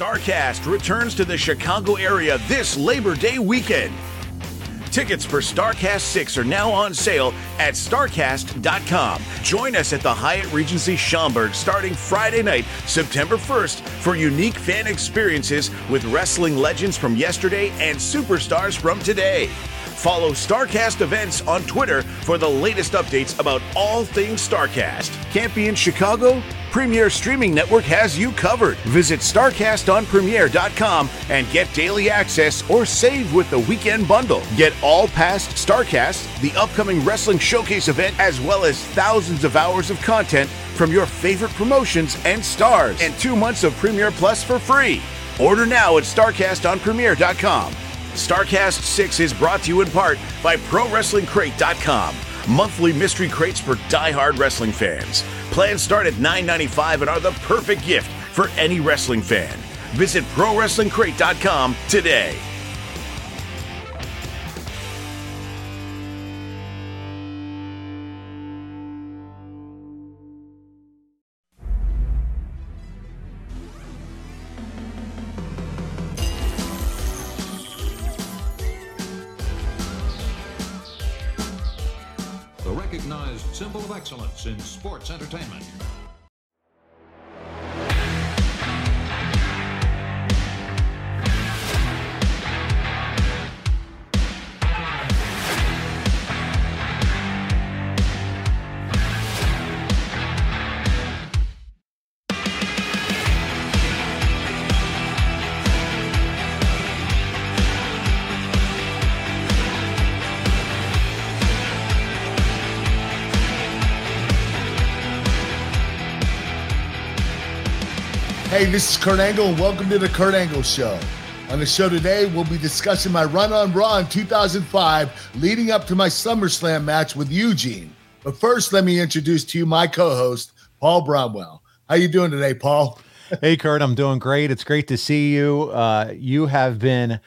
Starrcast returns to the Chicago area this Labor Day weekend. Tickets for Starrcast 6 are now on sale at Starrcast.com. Join us at the Hyatt Regency Schaumburg starting Friday night, September 1st, for unique fan experiences with wrestling legends from yesterday and superstars from today. Follow Starrcast events on Twitter for the latest updates about all things Starrcast. Can't be in Chicago? Premier Streaming Network has you covered. Visit StarrcastOnPremiere.com and get daily access or save with the weekend bundle. Get all past Starrcast, the upcoming Wrestling Showcase event, as well as thousands of hours of content from your favorite promotions and stars, and two months of Premiere Plus for free. Order now at StarrcastOnPremiere.com. Starrcast 6 is brought to you in part by ProWrestlingCrate.com. Monthly mystery crates for die-hard wrestling fans. Plans start at $9.95 and are the perfect gift for any wrestling fan. Visit ProWrestlingCrate.com today. In sports entertainment. This is Kurt Angle, and welcome to the Kurt Angle Show. On the show today, we'll be discussing my run on Raw in 2005, leading up to my SummerSlam match with Eugene. But first, let me introduce to you my co-host, Paul Bromwell. How you doing today, Paul? hey, Kurt, I'm doing great. It's great to see you. Uh, you have been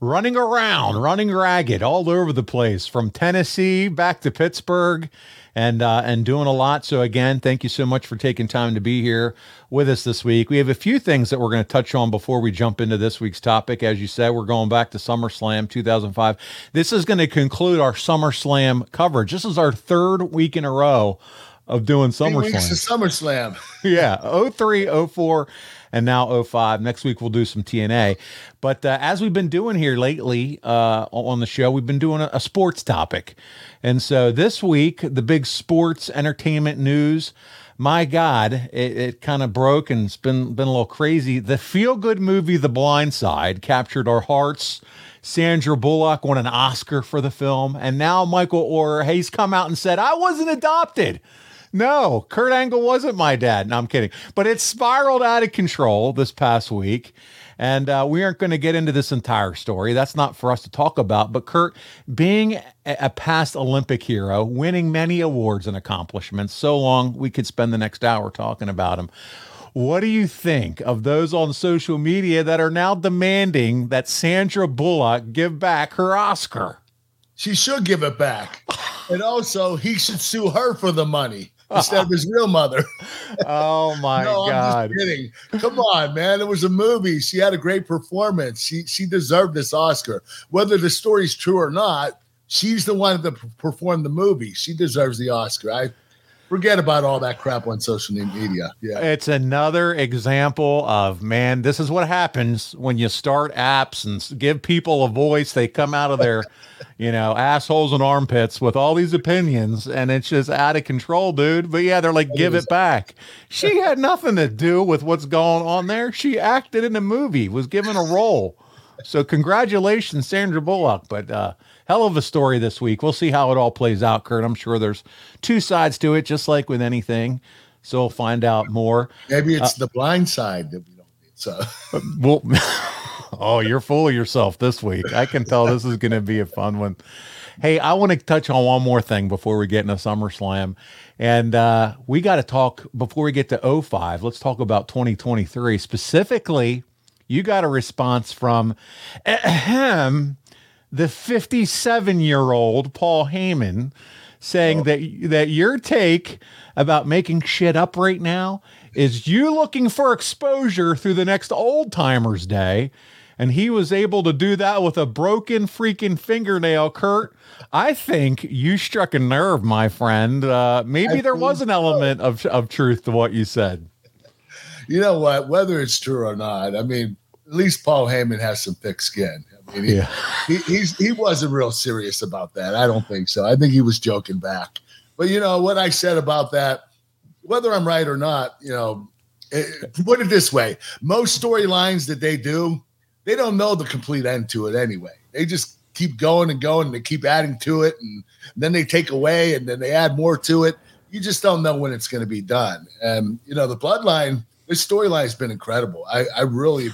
running around, running ragged all over the place, from Tennessee back to Pittsburgh, and uh, and doing a lot. So again, thank you so much for taking time to be here with us this week. We have a few things that we're going to touch on before we jump into this week's topic. As you said, we're going back to SummerSlam 2005. This is going to conclude our SummerSlam coverage. This is our third week in a row of doing SummerSlam. Three weeks SummerSlam. SummerSlam. yeah, 03, 04, and now 05. Next week we'll do some TNA. But uh, as we've been doing here lately uh, on the show, we've been doing a, a sports topic. And so this week, the big sports entertainment news. My God, it, it kind of broke and it's been been a little crazy. The feel good movie The Blind Side captured our hearts. Sandra Bullock won an Oscar for the film, and now Michael Oher, he's come out and said, "I wasn't adopted." No, Kurt Angle wasn't my dad. No, I'm kidding. But it spiraled out of control this past week. And uh, we aren't going to get into this entire story. That's not for us to talk about. But Kurt, being a, a past Olympic hero, winning many awards and accomplishments, so long we could spend the next hour talking about him. What do you think of those on social media that are now demanding that Sandra Bullock give back her Oscar? She should give it back. And also, he should sue her for the money instead of his real mother. Oh my no, God. Kidding. Come on, man. It was a movie. She had a great performance. She she deserved this Oscar. Whether the story's true or not, she's the one that performed the movie. She deserves the Oscar. I forget about all that crap on social media. Yeah. It's another example of man, this is what happens when you start apps and give people a voice. They come out of their, you know, assholes and armpits with all these opinions, and it's just out of control, dude. But yeah, they're like, give it back. She had nothing to do with what's going on there. She acted in a movie, was given a role. So congratulations, Sandra Bullock. But uh, hell of a story this week. We'll see how it all plays out, Kurt. I'm sure there's two sides to it, just like with anything. So we'll find out more. Maybe Uh, it's the blind side that we don't need. So Well, oh, you're full of yourself this week. I can tell this is going to be a fun one. Hey, I want to touch on one more thing before we get into SummerSlam. And uh, we got to talk before we get to 05. Let's talk about 2023. Specifically, you got a response from ahem, the 57 year old Paul Heyman saying that that your take about making shit up right now is you looking for exposure through the next old timers day. And he was able to do that with a broken freaking fingernail kurt. I think you struck a nerve my friend. Uh, maybe I there was an element of, of truth to what you said. You know what? Whether it's true or not, I mean, at least Paul Heyman has some thick skin. He, Yeah. he, he's he wasn't real serious about that. I don't think so. I think he was joking back. But you know what I said about that, whether I'm right or not, you know, it, put it this way: most storylines that they do, they don't know the complete end to it anyway. They just keep going and going, and they keep adding to it, and then they take away, and then they add more to it. You just don't know when it's going to be done. And you know, the bloodline, this storyline has been incredible. I, I really,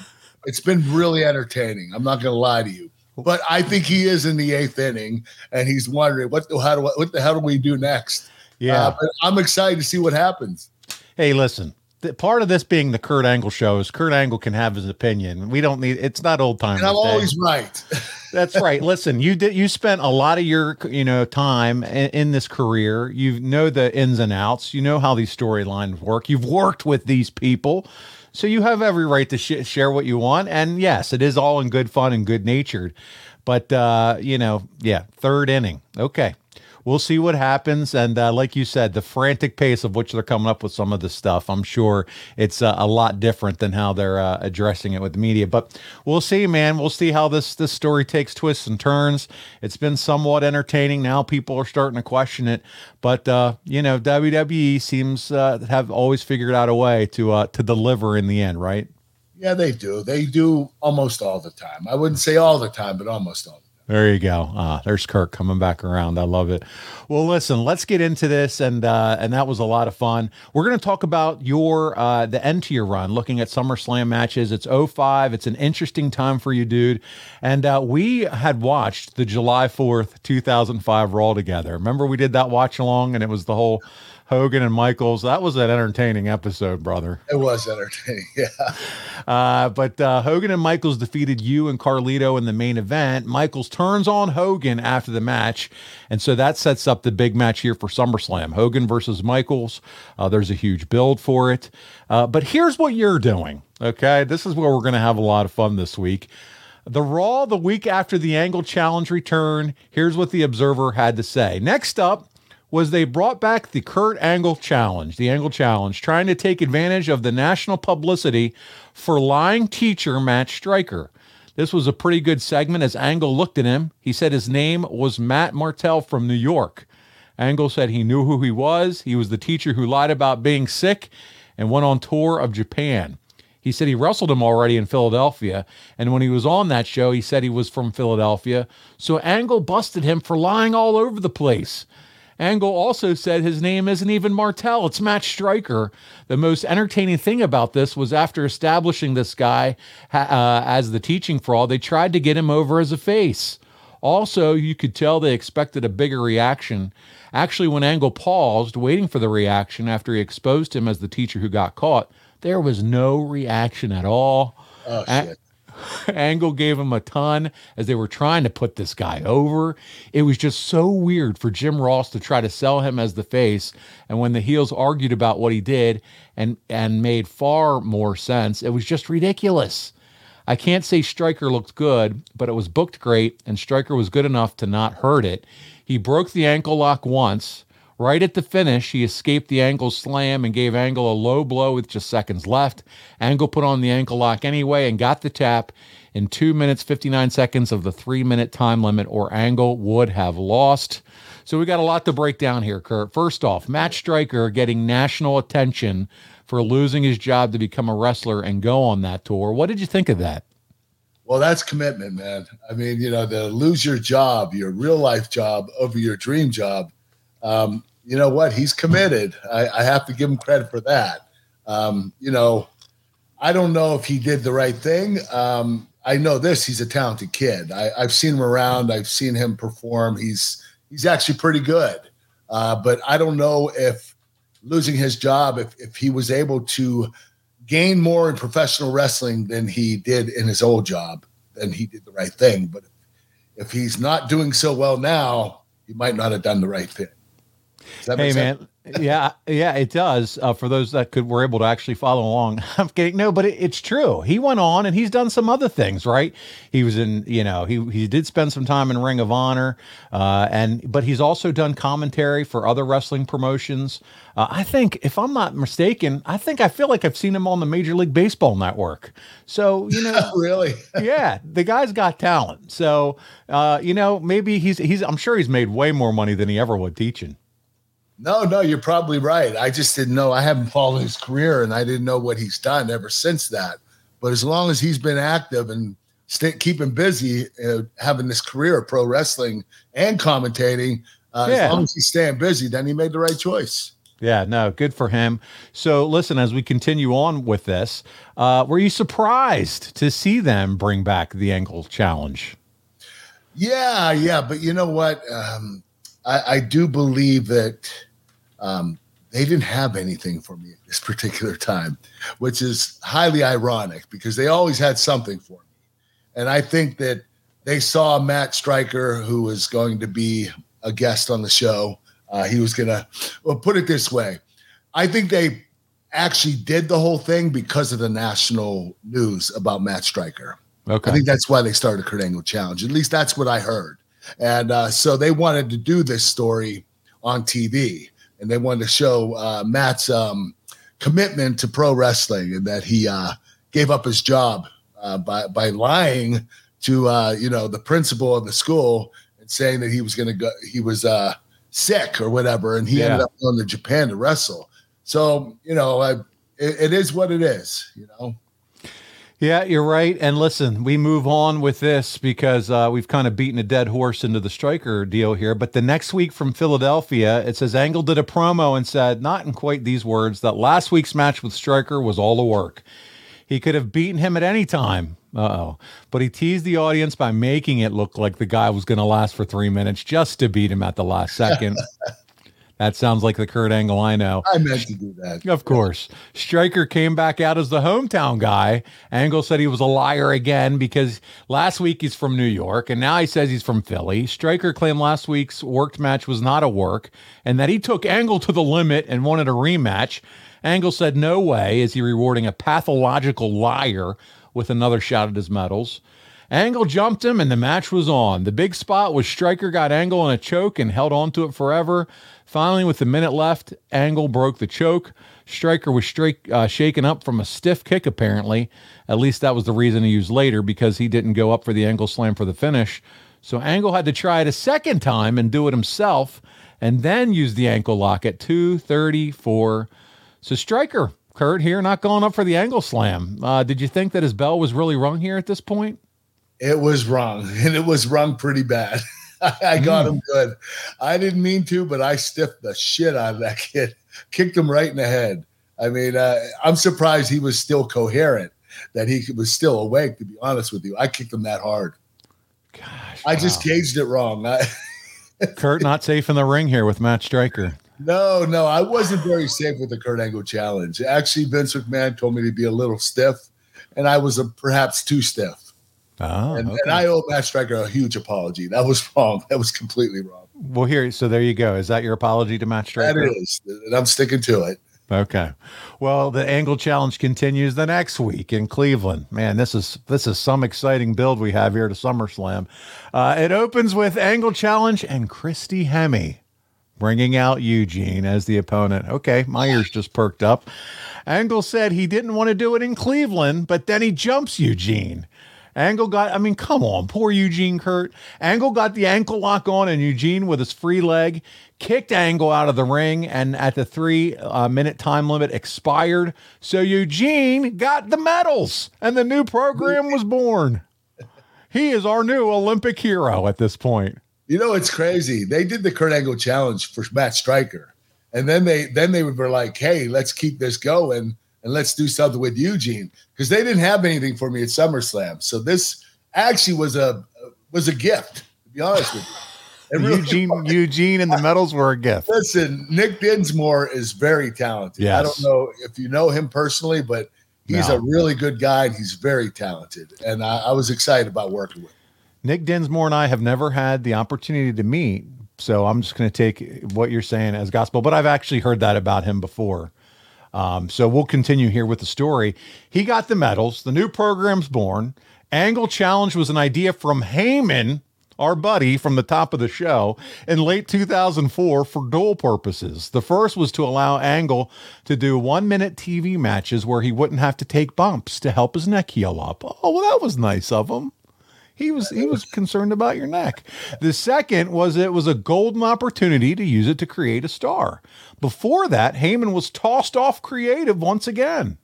it's been really entertaining. I'm not going to lie to you. But I think he is in the eighth inning, and he's wondering what the how do what the hell do we do next? yeah Uh, but I'm excited to see what happens. hey listen part of this being the kurt angle show is kurt angle can have his opinion we don't need it's not old time. And I'm day. always right. That's right. Listen, you did you spent a lot of your you know time in, in this career. You know the ins and outs. You know how these storylines work. You've worked with these people, so you have every right to sh- share what you want. And yes, it is all in good fun and good natured. But uh, you know, yeah, third inning. Okay. We'll see what happens, and uh, like you said, the frantic pace of which they're coming up with some of this stuff, I'm sure it's uh, a lot different than how they're uh, addressing it with the media. But we'll see, man. We'll see how this this story takes twists and turns. It's been somewhat entertaining. Now people are starting to question it, but uh, you know, WWE seems uh, have always figured out a way to uh, to deliver in the end, right? yeah, they do. They do almost all the time. I wouldn't say all the time, but almost all. There you go. Ah, there's Kurt coming back around. I love it. Well, listen, let's get into this, and uh, and that was a lot of fun. We're going to talk about your uh, the end to your run, looking at SummerSlam matches. It's 05. It's an interesting time for you, dude. And uh, we had watched the July 4th, 2005 Raw together. Remember we did that watch along, and it was the whole Hogan and Michaels. That was an entertaining episode, brother. It was entertaining. Yeah. Uh, but uh, Hogan and Michaels defeated you and Carlito in the main event. Michaels turns on Hogan after the match. And so that sets up the big match here for SummerSlam Hogan versus Michaels. Uh, there's a huge build for it. Uh, but here's what you're doing. Okay. This is where we're going to have a lot of fun this week. The Raw the week after the Angle Challenge return. Here's what the Observer had to say. Next up, was they brought back the Kurt Angle Challenge, the Angle Challenge, trying to take advantage of the national publicity for lying teacher Matt Striker. This was a pretty good segment as Angle looked at him. He said his name was Matt Martell from New York. Angle said he knew who he was. He was the teacher who lied about being sick and went on tour of Japan. He said he wrestled him already in Philadelphia, and when he was on that show, he said he was from Philadelphia. So Angle busted him for lying all over the place. Angle also said his name isn't even Martel, it's Matt Striker. The most entertaining thing about this was after establishing this guy uh, as the teaching fraud, they tried to get him over as a face. Also, you could tell they expected a bigger reaction. Actually, when Angle paused, waiting for the reaction after he exposed him as the teacher who got caught, there was no reaction at all. Oh, shit. Angle gave him a ton as they were trying to put this guy over. It was just so weird for Jim Ross to try to sell him as the face. And when the heels argued about what he did and and made far more sense, it was just ridiculous. I can't say Striker looked good, but it was booked great, and Striker was good enough to not hurt it. He broke the ankle lock once. Right at the finish, he escaped the Angle slam and gave Angle a low blow with just seconds left. Angle put on the ankle lock anyway and got the tap in 2 minutes 59 seconds of the 3 minute time limit, or Angle would have lost. So we got a lot to break down here, Kurt. First off, Matt Striker getting national attention for losing his job to become a wrestler and go on that tour. What did you think of that? Well, that's commitment, man. I mean, you know, to lose your job, your real life job over your dream job. Um, you know what? He's committed. I, I have to give him credit for that. Um, you know, I don't know if he did the right thing. Um, I know this. He's a talented kid. I, I've seen him around. I've seen him perform. He's he's actually pretty good. Uh, but I don't know if losing his job, if if he was able to gain more in professional wrestling than he did in his old job, then he did the right thing. But if he's not doing so well now, he might not have done the right thing. Hey man, yeah, yeah, it does. Uh, for those that could were able to actually follow along, I'm kidding. No, but it, it's true. He went on and he's done some other things, right? He was in, you know, he he did spend some time in Ring of Honor, uh, and but he's also done commentary for other wrestling promotions. Uh, I think, if I'm not mistaken, I think I feel like I've seen him on the Major League Baseball Network. So you know, really, yeah, the guy's got talent. So uh, you know, maybe he's he's. I'm sure he's made way more money than he ever would teaching. No, no, you're probably right. I just didn't know. I haven't followed his career, and I didn't know what he's done ever since that. But as long as he's been active and stay, keeping busy, uh, having this career of pro wrestling and commentating, uh, yeah. as long as he's staying busy, then he made the right choice. Yeah, no, good for him. So, listen, as we continue on with this, uh, were you surprised to see them bring back the Angle Challenge? Yeah, yeah, but you know what? Um, I, I do believe that um, they didn't have anything for me at this particular time, which is highly ironic because they always had something for me. And I think that they saw Matt Striker, who was going to be a guest on the show. Uh, he was going to, well, put it this way I think they actually did the whole thing because of the national news about Matt Striker. Okay. I think that's why they started the Kurt Angle Challenge. At least that's what I heard. And uh, so they wanted to do this story on TV and they wanted to show uh, Matt's um, commitment to pro wrestling and that he uh, gave up his job uh, by by lying to uh, you know the principal of the school and saying that he was going to go he was uh, sick or whatever, and he yeah. ended up going to Japan to wrestle. So you know, I, it, it is what it is. You know. Yeah, you're right. And listen, we move on with this because uh, we've kind of beaten a dead horse into the striker deal here. But the next week from Philadelphia, it says Angle did a promo and said, not in quite these words, that last week's match with Striker was all the work. He could have beaten him at any time. Oh. But he teased the audience by making it look like the guy was going to last for three minutes just to beat him at the last second. That sounds like the Kurt Angle I know. I meant to do that. Of course. Striker came back out as the hometown guy. Angle said he was a liar again because last week he's from New York and now he says he's from Philly. Striker claimed last week's worked match was not a work and that he took Angle to the limit and wanted a rematch. Angle said no way is he rewarding a pathological liar with another shot at his medals. Angle jumped him and the match was on. The big spot was Striker got Angle in a choke and held on to it forever. Finally, with a minute left, Angle broke the choke. Striker was straight, uh, shaken up from a stiff kick, apparently. At least that was the reason he used later because he didn't go up for the Angle slam for the finish. So Angle had to try it a second time and do it himself and then use the ankle lock at 234. So Striker, Kurt, here, not going up for the Angle slam. Uh, did you think that his bell was really rung here at this point? It was wrong, and it was rung pretty bad. I got mm. him good. I didn't mean to, but I stiffed the shit out of that kid, kicked him right in the head. I mean, uh, I'm surprised he was still coherent, that he was still awake. To be honest with you, I kicked him that hard. Gosh, I wow. just gauged it wrong. I, Kurt not safe in the ring here with Matt Striker. No, no, I wasn't very safe with the Kurt Angle challenge. Actually, Vince McMahon told me to be a little stiff, and I was a, perhaps too stiff. Oh, and, okay. and, I owe Matt Striker a huge apology. That was wrong. That was completely wrong. Well, here, so there you go. Is that your apology to Matt Striker? That is, and I'm sticking to it. Okay. Well, the Angle Challenge continues the next week in Cleveland. Man, this is this is some exciting build we have here to SummerSlam. Uh, it opens with Angle Challenge and Christy Hemme bringing out Eugene as the opponent. Okay, my ears just perked up. Angle said he didn't want to do it in Cleveland, but then he jumps Eugene. Angle got, I mean, come on, poor Eugene Kurt. Angle got the ankle lock on, and Eugene, with his free leg, kicked Angle out of the ring. And at the three uh, minute time limit expired. So Eugene got the medals, and the new program was born. He is our new Olympic hero at this point. You know, it's crazy. They did the Kurt Angle challenge for Matt Striker. And then they then they were like, hey, let's keep this going and let's do something with Eugene because they didn't have anything for me at SummerSlam. So this actually was a was a gift. To be honest with you. Really Eugene, was. Eugene, and the medals were a gift. Listen, Nick Dinsmore is very talented. Yes. I don't know if you know him personally, but he's no. a really good guy and he's very talented. And I, I was excited about working with him. Nick Dinsmore and I have never had the opportunity to meet, So I'm just going to take what you're saying as gospel, but I've actually heard that about him before. Um, so we'll continue here with the story. He got the medals. The new program's born. Angle Challenge was an idea from Heyman, our buddy from the top of the show, in late 2004 for dual purposes. The first was to allow Angle to do one minute TV matches where he wouldn't have to take bumps to help his neck heal up. Oh, well, that was nice of him. He was he was concerned about your neck. The second was it was a golden opportunity to use it to create a star. Before that, Heyman was tossed off creative once again.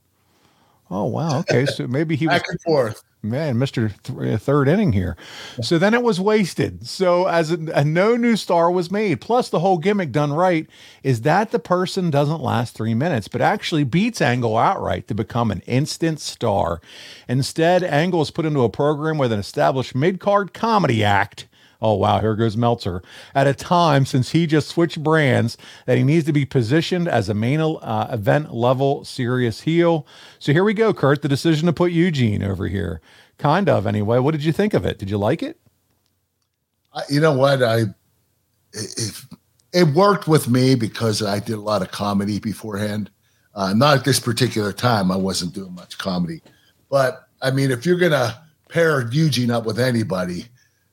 Oh wow, okay, so maybe he was Back and forth. Man, Mister th- uh, third inning here. So then it was wasted. So as a, a no new star was made. Plus the whole gimmick done right is that the person doesn't last three minutes, but actually beats Angle outright to become an instant star. Instead, Angle is put into a program with an established mid card comedy act. Oh wow, here goes Meltzer. At a time since he just switched brands, that he needs to be positioned as a main uh, event level serious heel. So here we go, Kurt. The decision to put Eugene over here, kind of anyway. What did you think of it? Did you like it? You know what? I it, it worked with me because I did a lot of comedy beforehand. Uh, not at this particular time. I wasn't doing much comedy, but I mean, if you're gonna pair Eugene up with anybody,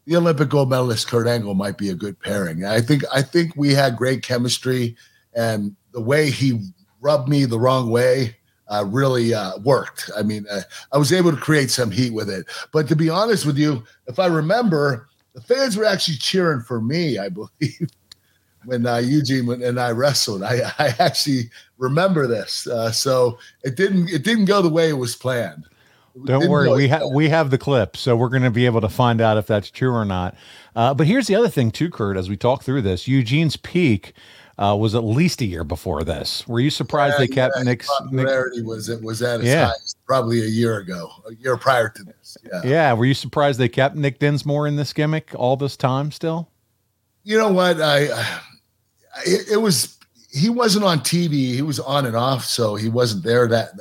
the Olympic gold medalist Kurt Angle might be a good pairing. I think I think we had great chemistry, and the way he rubbed me the wrong way uh, really uh, worked. I mean, uh, I was able to create some heat with it. But to be honest with you, if I remember, the fans were actually cheering for me. I believe when uh, Eugene and I wrestled. I, I actually remember this. Uh, so it didn't it didn't go the way it was planned. Don't worry, we have we have the clip, so we're going to be able to find out if that's true or not. Uh, but here's the other thing too, Kurt. As we talk through this, Eugene's peak uh, was at least a year before this. Were you surprised they kept Yeah, Nick's? Nick, popularity was it was at its Yeah. highest probably a year ago, a year prior to this. Yeah. yeah, were you surprised they kept Nick Dinsmore in this gimmick all this time still? You know what? I it, it was he wasn't on TV. He was on and off, so he wasn't there that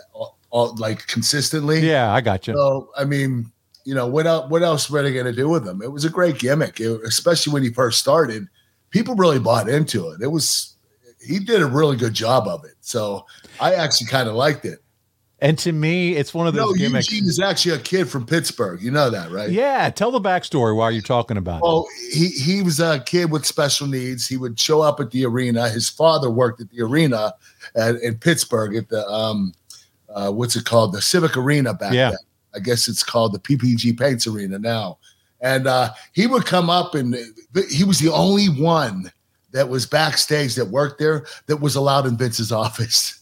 all, like consistently. Yeah, I got you. So I mean, you know, what else? What else were they going to do with him? It was a great gimmick, It- especially when he first started. People really bought into it. It was he did a really good job of it. So I actually kind of liked it. And to me, it's one of those gimmicks. Eugene is actually a kid from Pittsburgh. You know that, right? Yeah, tell the backstory while you're talking about it. Oh, he he was a kid with special needs. He would show up at the arena. His father worked at the arena at, in Pittsburgh at the um, uh, what's it called? The Civic Arena back Yeah. then. I guess it's called the PPG Paints Arena now. And uh, he would come up, and he was the only one that was backstage that worked there that was allowed in Vince's office.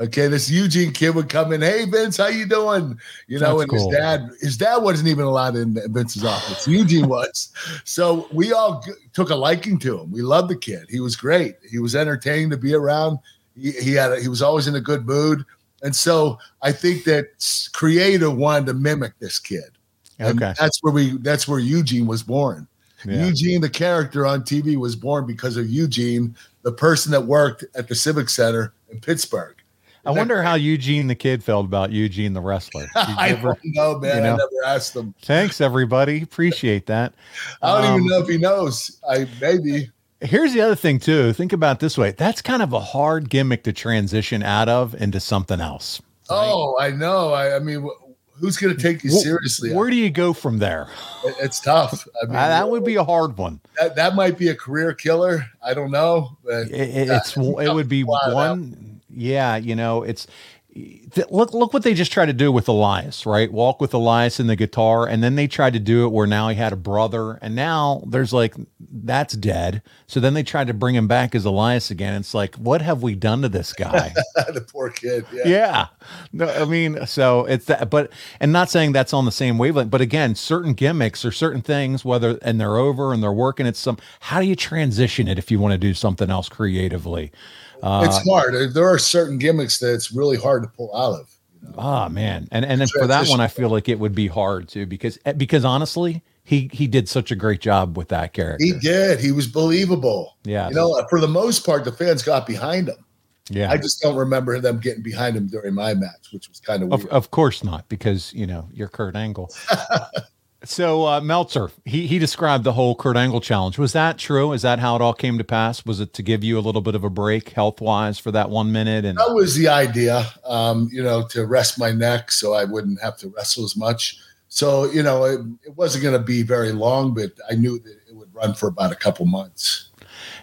Okay, this Eugene kid would come in. Hey, Vince, how you doing? You know, That's and cool. his dad, his dad wasn't even allowed in Vince's office. Eugene was. So we all g- took a liking to him. We loved the kid. He was great. He was entertaining to be around. He, he had. A, he was always in a good mood. And so I think that creator wanted to mimic this kid. And Okay. that's where we. That's where Eugene was born. Yeah. Eugene, the character on TV, was born because of Eugene, the person that worked at the Civic Center in Pittsburgh. I wonder how Eugene the kid felt about Eugene the wrestler. I ever- don't know, man. you know? I never asked him. Thanks, everybody. Appreciate that. I don't Um, even know if he knows. I maybe. Here's the other thing too. Think about this way. That's kind of a hard gimmick to transition out of into something else. Oh, I know. I, I mean, who's going to take you seriously? Where do you go from there? It- it's tough. I mean, that would be a hard one. that, that might be a career killer. I don't know. But It, it- it's it would be one. Yeah, you know, it's look look what they just tried to do with Elias, right? Walk with Elias in the guitar, and then they tried to do it where now he had a brother, and now there's like that's dead. So then they tried to bring him back as Elias again. It's like, what have we done to this guy? the poor kid. Yeah. yeah no i mean so it's that but and not saying that's on the same wavelength but again certain gimmicks or certain things whether and they're over and they're working at some how do you transition it if you want to do something else creatively uh, it's hard. There are certain gimmicks that it's really hard to pull out of. ah man and and then for that one i feel like it would be hard too because eh, because honestly he he did such a great job with that character He did. He was believable. yeah You know, for the most part, the fans got behind him. yeah I just don't remember them getting behind him during my match, which was kind of Of, of course not, because you know you're Kurt Angle. So uh, Meltzer, he he described the whole Kurt Angle challenge. Was that true? Is that how it all came to pass? Was it to give you a little bit of a break health wise for that one minute? And that was the idea, um, you know, to rest my neck so I wouldn't have to wrestle as much. So you know, it, it wasn't going to be very long, but I knew that it would run for about a couple months.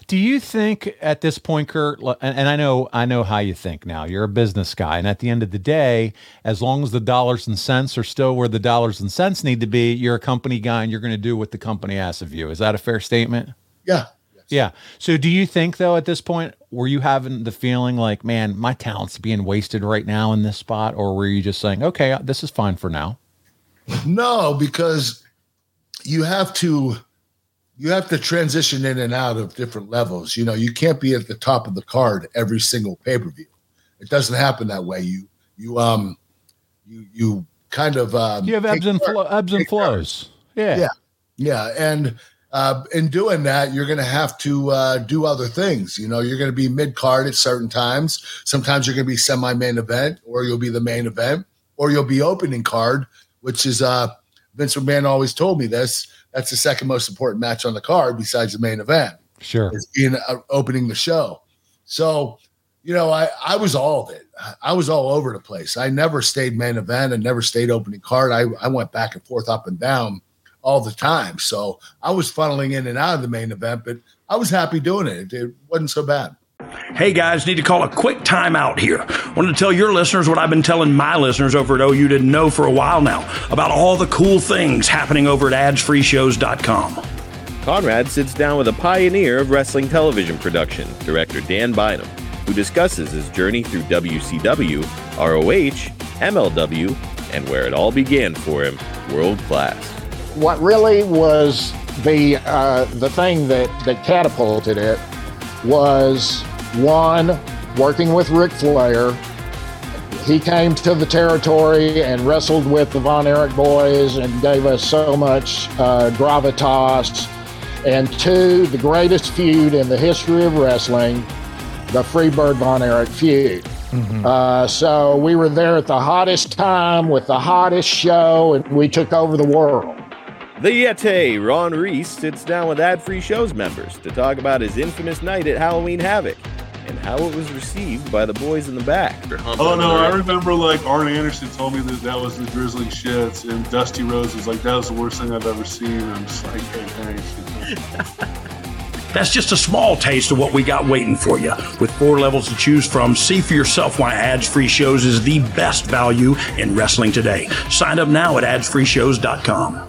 Do you think at this point, Kurt, and I know I know how you think now. You're a business guy, and at the end of the day, as long as the dollars and cents are still where the dollars and cents need to be, you're a company guy, and you're going to do what the company asks of you. Is that a fair statement? Yeah. Yeah. So, do you think though at this point, were you having the feeling like, man, my talent's being wasted right now in this spot, or were you just saying, okay, this is fine for now? No, because you have to you have to transition in and out of different levels. You know, you can't be at the top of the card every single pay per view. It doesn't happen that way. You you um you you kind of um, you have ebbs and flow, ebbs and flows. Yeah, yeah, yeah, and uh, in doing that, you're going to have to uh, do other things. You know, you're going to be mid card at certain times. Sometimes you're going to be semi main event, or you'll be the main event, or you'll be opening card, which is uh Vince McMahon always told me this that's the second most important match on the card besides the main event. Sure. Is being uh, opening the show. So, you know, I, I was all of it. I was all over the place. I never stayed main event and never stayed opening card. I, I went back and forth, up and down all the time. So I was funneling in and out of the main event, but I was happy doing it. It wasn't so bad. Hey guys, need to call a quick timeout here. Wanted to tell your listeners what I've been telling my listeners over at OU to know for a while now about all the cool things happening over at adfreeshows.com. Conrad sits down with a pioneer of wrestling television production, director Dan Bynum, who discusses his journey through WCW, ROH, MLW, and where it all began for him, world class. What really was the uh, the thing that that catapulted it was one, working with Ric Flair. He came to the territory and wrestled with the Von Erich boys and gave us so much uh, gravitas. And two, the greatest feud in the history of wrestling, the Freebird Von Erich feud. Mm-hmm. Uh, so we were there at the hottest time with the hottest show, and we took over the world. The Yeti, Ron Reis, sits down with ad free shows members to talk about his infamous night at Halloween Havoc and how it was received by the boys in the back. Oh no, I remember like Arn Anderson told me that that was the drizzling shits, and Dusty Rhodes was like, "That was the worst thing I've ever seen." I'm just like, "Hey, thanks." That's just a small taste of what we got waiting for you. With four levels to choose from, see for yourself why ads free shows is the best value in wrestling today. Sign up now at adfreeshows.com.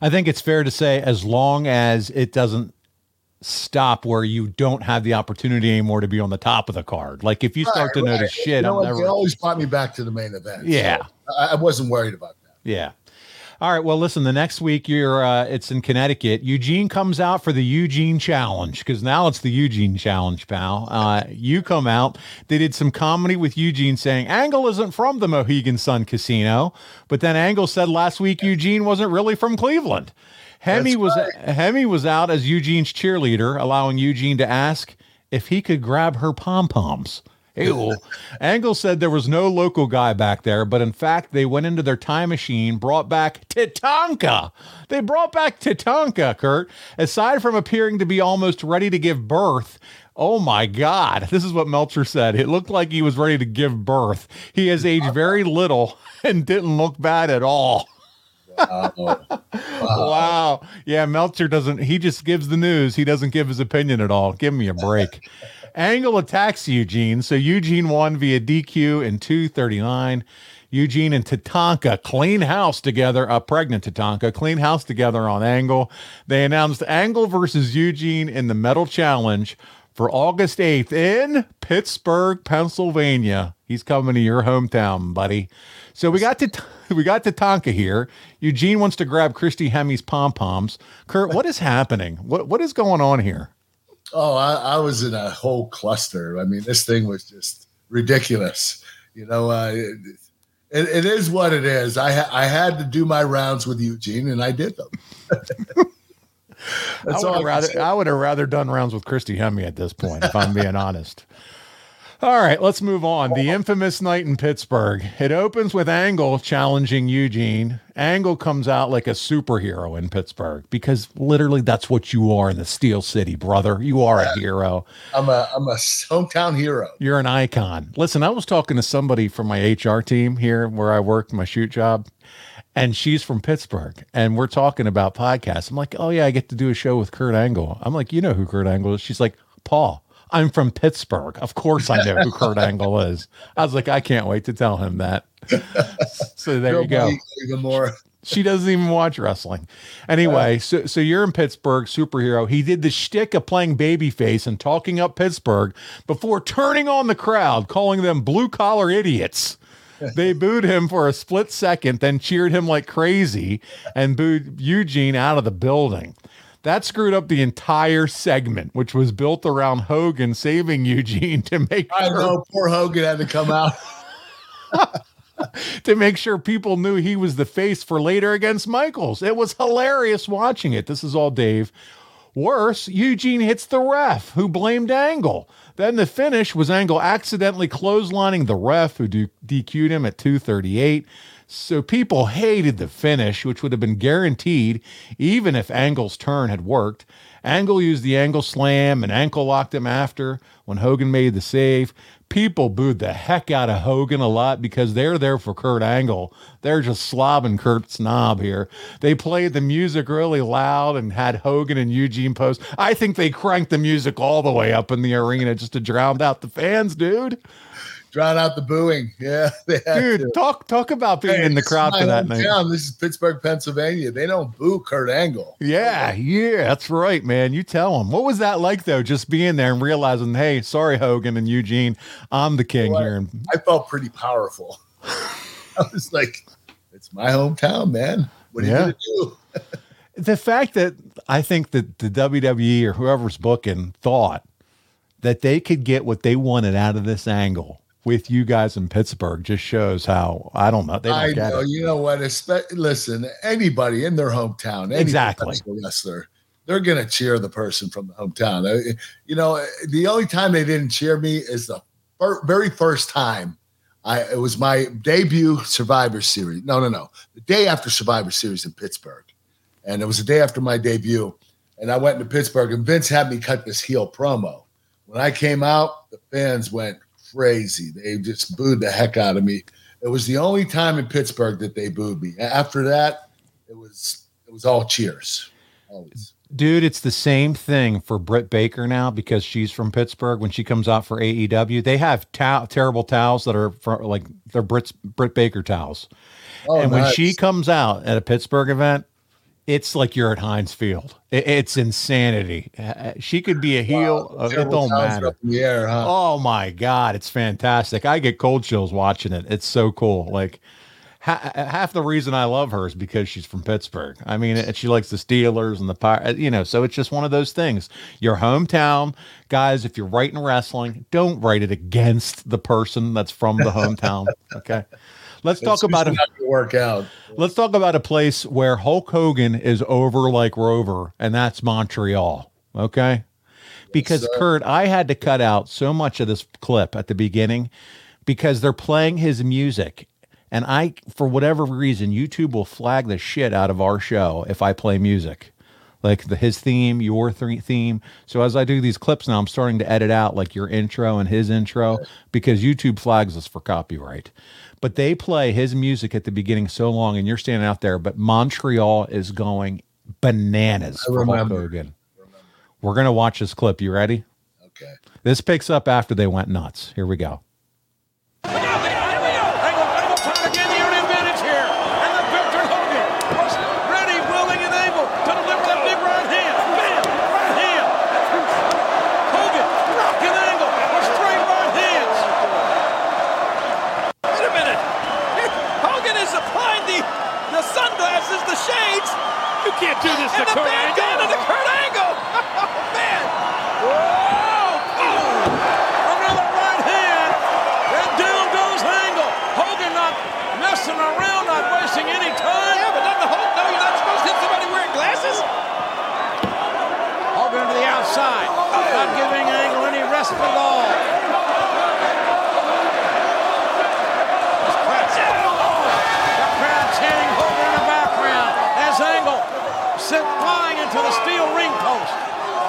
I think it's fair to say, as long as it doesn't stop where you don't have the opportunity anymore to be on the top of the card. Like if you start right, to right. notice shit, you know never... They always brought me back to the main event. Yeah, so I wasn't worried about that. Yeah. All right. Well, listen. The next week, you're uh, it's in Connecticut. Eugene comes out for the Eugene Challenge because now it's the Eugene Challenge, pal. Uh, you come out. They did some comedy with Eugene saying Angle isn't from the Mohegan Sun Casino, but then Angle said last week Eugene wasn't really from Cleveland. Hemme That's was right. Hemme was out as Eugene's cheerleader, allowing Eugene to ask if he could grab her pom poms. Ew. Angle said there was no local guy back there, but in fact, they went into their time machine, brought back Tatanka. They brought back Tatanka, Kurt. Aside from appearing to be almost ready to give birth, Oh my God. This is what Meltzer said. It looked like he was ready to give birth. He has aged very little and didn't look bad at all. Wow. wow. wow. Yeah, Meltzer doesn't, he just gives the news. He doesn't give his opinion at all. Give me a break. Angle attacks Eugene. So Eugene won via DQ in 239. Eugene and Tatanka clean house together, a pregnant Tatanka, clean house together on Angle. They announced Angle versus Eugene in the Medal Challenge for August 8th in Pittsburgh, Pennsylvania. He's coming to your hometown, buddy. So we got to we got Tatanka here. Eugene wants to grab Christy Hemme's pom poms. Kurt, what is happening? What what is going on here? Oh, I, I was in a whole cluster. I mean, this thing was just ridiculous. You know, uh, it, it, it is what it is. I ha- I had to do my rounds with Eugene, and I did them. I would have rather I would have rather done rounds with Christy Hemme at this point, if I'm being honest. All right, let's move on. The infamous night in Pittsburgh. It opens with Angle challenging Eugene. Angle comes out like a superhero in Pittsburgh because literally that's what you are in the Steel City, brother. You are a hero. I'm a I'm a hometown hero. You're an icon. Listen, I was talking to somebody from my HR team here where I work my shoot job, and she's from Pittsburgh, and we're talking about podcasts. I'm like, oh yeah, I get to do a show with Kurt Angle. I'm like, you know who Kurt Angle is? She's like, Paul. I'm from Pittsburgh. Of course I know who Kurt Angle is. I was like, I can't wait to tell him that. So there you go. Even more. She doesn't even watch wrestling. Anyway, so so you're in Pittsburgh, superhero. He did the shtick of playing babyface and talking up Pittsburgh before turning on the crowd, calling them blue collar idiots. They booed him for a split second, then cheered him like crazy and booed Eugene out of the building. That screwed up the entire segment, which was built around Hogan saving Eugene to make I sure, know poor Hogan had to come out. to make sure people knew he was the face for later against Michaels. It was hilarious watching it. This is all Dave. Worse, Eugene hits the ref, who blamed Angle. Then the finish was Angle accidentally clotheslining the ref, who DQ'd him at 238. So people hated the finish, which would have been guaranteed even if Angle's turn had worked. Angle used the angle slam and ankle locked him after when Hogan made the save. People booed the heck out of Hogan a lot because they're there for Kurt Angle. They're just slobbing Kurt's knob here. They played the music really loud and had Hogan and Eugene pose. I think they cranked the music all the way up in the arena just to drown out the fans, dude. Drown out the booing. Yeah. Dude, to. talk talk about being Hey, in the crowd for that night. This is Pittsburgh, Pennsylvania. They don't boo Kurt Angle. Yeah, yeah, that's right, man. You tell them. What was that like though? Just being there and realizing, hey, sorry, Hogan and Eugene, I'm the king Well, here. And I felt pretty powerful. I was like, it's my hometown, man. What are Yeah. you gonna do? the fact that I think that the WWE or whoever's booking thought that they could get what they wanted out of this angle with you guys in Pittsburgh just shows how I don't know. They don't I get know. it. You know what? Espe- listen, anybody in their hometown, Exactly. wrestler, they're going to cheer the person from the hometown. Uh, You know, the only time they didn't cheer me is the very first time. I it was my debut Survivor Series. No, no, no. The day after Survivor Series in Pittsburgh, and it was the day after my debut. And I went to Pittsburgh, and Vince had me cut this heel promo. When I came out, the fans went crazy. They just booed the heck out of me. It was the only time in Pittsburgh that they booed me. After that, it was it was all cheers. Always. Dude, it's the same thing for Britt Baker now because she's from Pittsburgh. When she comes out for AEW, they have tow- terrible towels that are for, like they're Britt's, Britt Baker towels. Oh, and when she comes out at a Pittsburgh event, it's like you're at Heinz Field. It's insanity. Uh, She could be a heel. Wow, uh, it don't matter. up in the air, huh? Oh my god, it's fantastic. I get cold chills watching it. It's so cool. Like ha- half the reason I love her is because she's from Pittsburgh. I mean, she likes the Steelers and the Pir- you know, so it's just one of those things. Your hometown, guys, if you're writing wrestling, don't write it against the person that's from the hometown, okay? Let's talk about a, not gonna work out. let's talk about a place where Hulk Hogan is over like Rover, and that's Montreal, okay? because sir. Kurt, I had to cut out so much of this clip at the beginning because they're playing his music. And I, for whatever reason, YouTube will flag the shit out of our show if I play music, like the, his theme, your th- theme. So as I do these clips now, I'm starting to edit out like your intro and his intro because YouTube flags us for copyright. But they play his music at the beginning so long, and you're standing out there. But Montreal is going bananas I for Hulk remember. Hogan. We're gonna watch this clip. You ready? Okay. This picks up after they went nuts. Here we go. Angle trying to gain the early advantage here. And the victor Hogan was ready, willing, and able to deliver that big right hand. Bam! Right hand. Hogan sunglasses, the shades. You can't do this and to the Kurt Angle. bandana to Kurt Angle. Oh, man. Whoa. Oh. Another right hand. And down goes Angle. Hogan not messing around, not wasting any time. Yeah, but doesn't the Hulk know you're not supposed to hit somebody wearing glasses? Hogan to the outside. Not giving Angle any respite at all. The crowd chanting Hogan in the background as Angle sent flying into the steel ring post.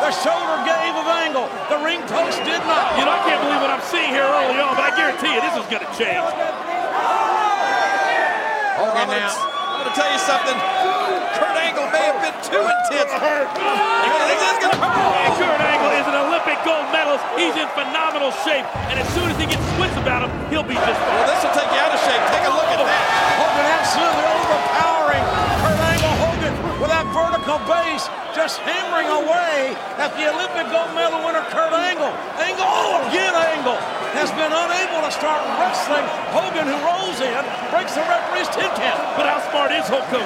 The shoulder gave of Angle. The ring post did not. You know, I can't believe what I'm seeing here early on, but I guarantee you this is going to change. Hogan I'm gonna, now. I'm going to tell you something. Kurt Angle may have been too intense. This is going to hurt. And Kurt Angle is an Olympic gold medalist. He's in phenomenal shape, and as soon as he gets wits about him, he'll be just Well, fine. this will take you out of shape. Take a look at that. Hogan absolutely overpowering Kurt Angle. Hogan with that vertical base, just hammering away at the Olympic gold medal winner Kurt Angle. Angle, oh, again Angle, has been unable to start wrestling. Hogan, who rolls in, breaks the referee's 10 count. But how smart is Hulk Hogan?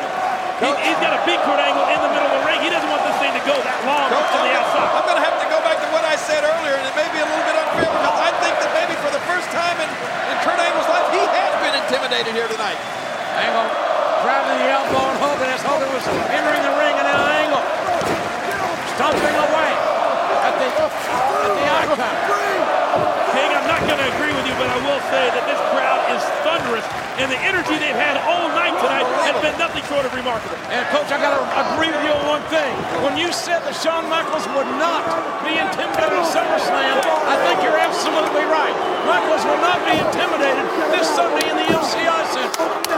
He, he's got a big Kurt Angle in the middle of the ring. He doesn't want this thing to go that long Coach, to the I'm outside. I'm going to have to go back to what I said earlier, and it may be a little bit unfair because I think that maybe for the first time in, in Kurt Angle's life, he has been intimidated here tonight. Angle driving the elbow and Hogan as Hogan was entering the ring, and now Angle stomping away at the, at the. King, I'm not going to agree with you, but I will say that this crowd is thunderous, and the energy they've had all night tonight has been nothing short of remarkable. And coach, I got to agree with you on one thing. When you said that Shawn Michaels would not be intimidated at SummerSlam, I think you're absolutely right. Michaels will not be intimidated this Sunday in the MCI Center.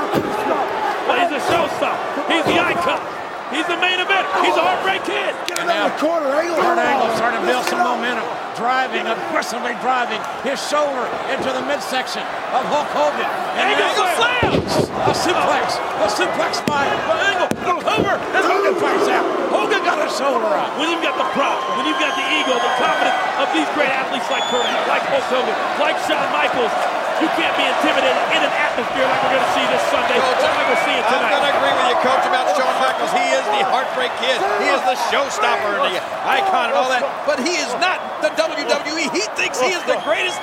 But he's a showstopper. He's the icon. He's the main event. He's a heartbreak kid. And now Kurt Angle starting to build some momentum, driving, aggressively driving his shoulder into the midsection of Hulk Hogan. And Angle now- slams! A suplex, a suplex by Angle, the cover, and Hogan fights out. Hogan got his shoulder up. When you've got the prop, when you've got the ego, the confidence of these great athletes like Kurt, like Hulk Hogan, like Shawn Michaels, you can't be intimidated in an atmosphere like we're going to see this Sunday, or like we're seeing I'm going to agree with you, Coach, about Shawn Michaels. He is the heartbreak kid. He is the showstopper and the icon and all that. But he is not the WWE. He thinks he is the greatest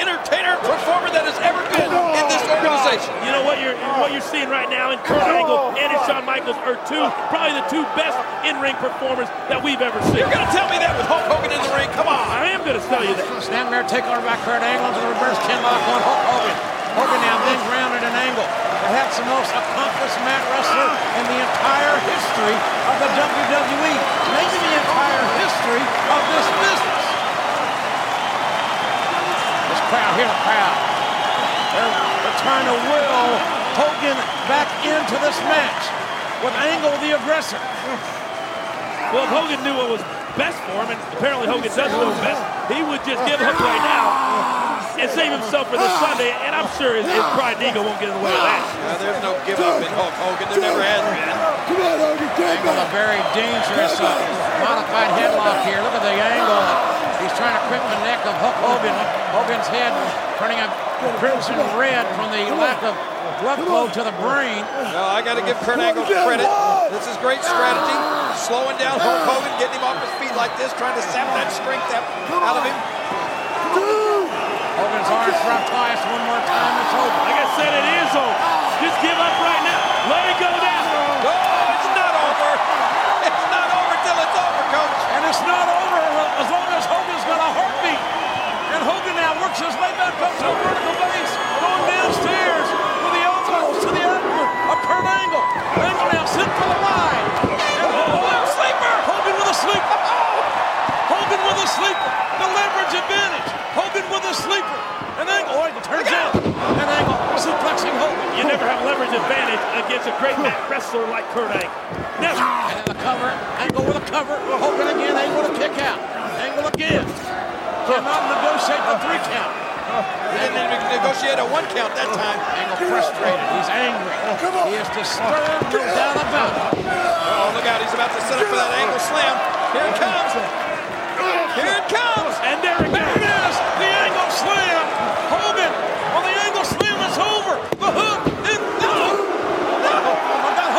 entertainer, performer that has ever been in this organization. You know what you're what you're seeing right now, in Kurt Angle and Shawn Michaels are two, probably the two best in-ring performers that we've ever seen. You're going to tell me that with Hulk Hogan in the ring? Come on. I am going to tell you that. Snap there, take over by Kurt Angle to the reverse chin lock on Hulk Hogan. Hogan now then grounded an angle. Perhaps the most accomplished mat wrestler in the entire history of the WWE. Maybe the entire history of this business. This crowd, hear the crowd. They're, they're trying to will Hogan back into this match with Angle the aggressor. Well, if Hogan knew what was best for him, and apparently Hogan does know what's best, he would just give up right now and save himself for this Sunday, and I'm sure his, his pride and ego won't get in the way of that. There's no give up in Hulk Hogan. There never has been. Come on, Hogan, get Angle a very dangerous uh, modified headlock here. Look at the angle. He's trying to grip the neck of Hulk Hogan. Hogan's head turning a crimson red from the lack of blood flow to the brain. No, I got to give Kurt Angle credit. This is great strategy. Slowing down Hulk Hogan, getting him off his feet like this, trying to sap that strength out out of him. Hogan's arms dropped twice. One more time. It's over. Like I said, it is over. Just give up right now. Let it go down. No, it's not over. It's not over till it's over, Coach. And it's not over as long as Hogan's got a heartbeat. And Hogan now works his way back up to the vertical base, going downstairs with the elbows to the abdomen of Kurt Angle. Angle now sent for the line. And Hogan, sleeper! Hogan with a sleeper. Hogan with a sleeper. The leverage advantage. Hogan with a sleeper. And Angle, oh, it turns out. And Angle suplexing Hogan. You never have leverage advantage against a great mat wrestler like Kurt Angle. Never. And then the cover, Angle with a cover, Hogan again, Angle to kick out. Angle again. Cannot negotiate the three count. He didn't even negotiate a one count that time. Angle frustrated, he's angry. He is disturbed, no doubt about it. Oh, look out. He's about to set up for that angle slam. Here it comes. Here it comes. And there it There goes. it is, the angle slam. Hogan on the angle slam, it's over. The hook, and no, no. Oh my God,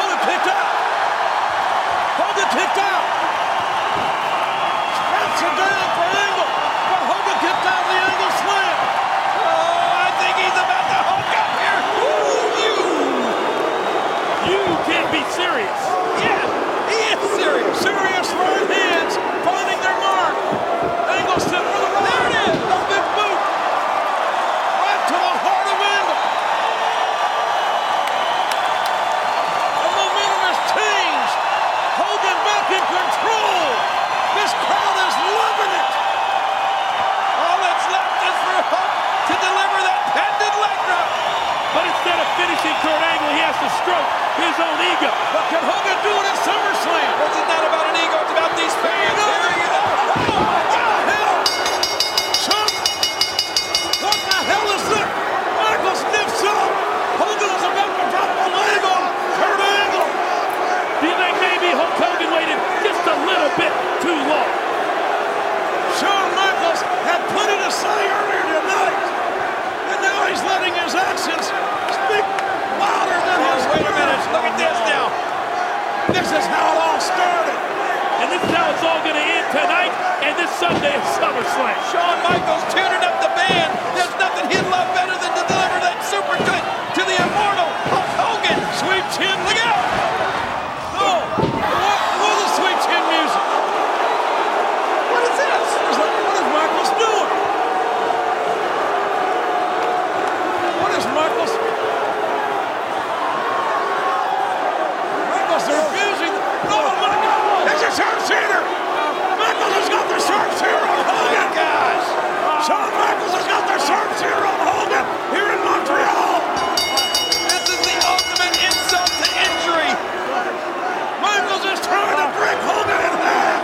Instead of finishing Kurt Angle, he has to stroke his own ego. What can Hogan do at SummerSlam? This is not about an ego, it's about these fans. There you go. Chuck! What the hell is that? Michael sniffs up! Hogan is about to drop a leg on Kurt Angle! Do you think maybe Hulk Hogan waited just a little bit too long? Shawn Michaels had plenty to say earlier tonight, and now he's letting his actions speak louder than his Wait a minute, look at this now. This is how it all started. And this is how it's all going to end tonight and this Sunday at SummerSlam. Shawn Michaels tuning up the band. There's nothing he'd love better than to deliver that super kick to the immortal Hulk Hogan. Sweet chin, Look out! No! What, what is sweet chin music? What is this? What is, that, what is Michaels doing? What is Michaels? Michaels, they're abusing. No, Michaels! It's a sharpshooter! Michaels has got the sharpshooter on Hogan! Gosh! Shawn Michaels has got the sharpshooter on Hogan here in Montreal! This is the ultimate insult to injury. Michaels is trying to break Hogan in half!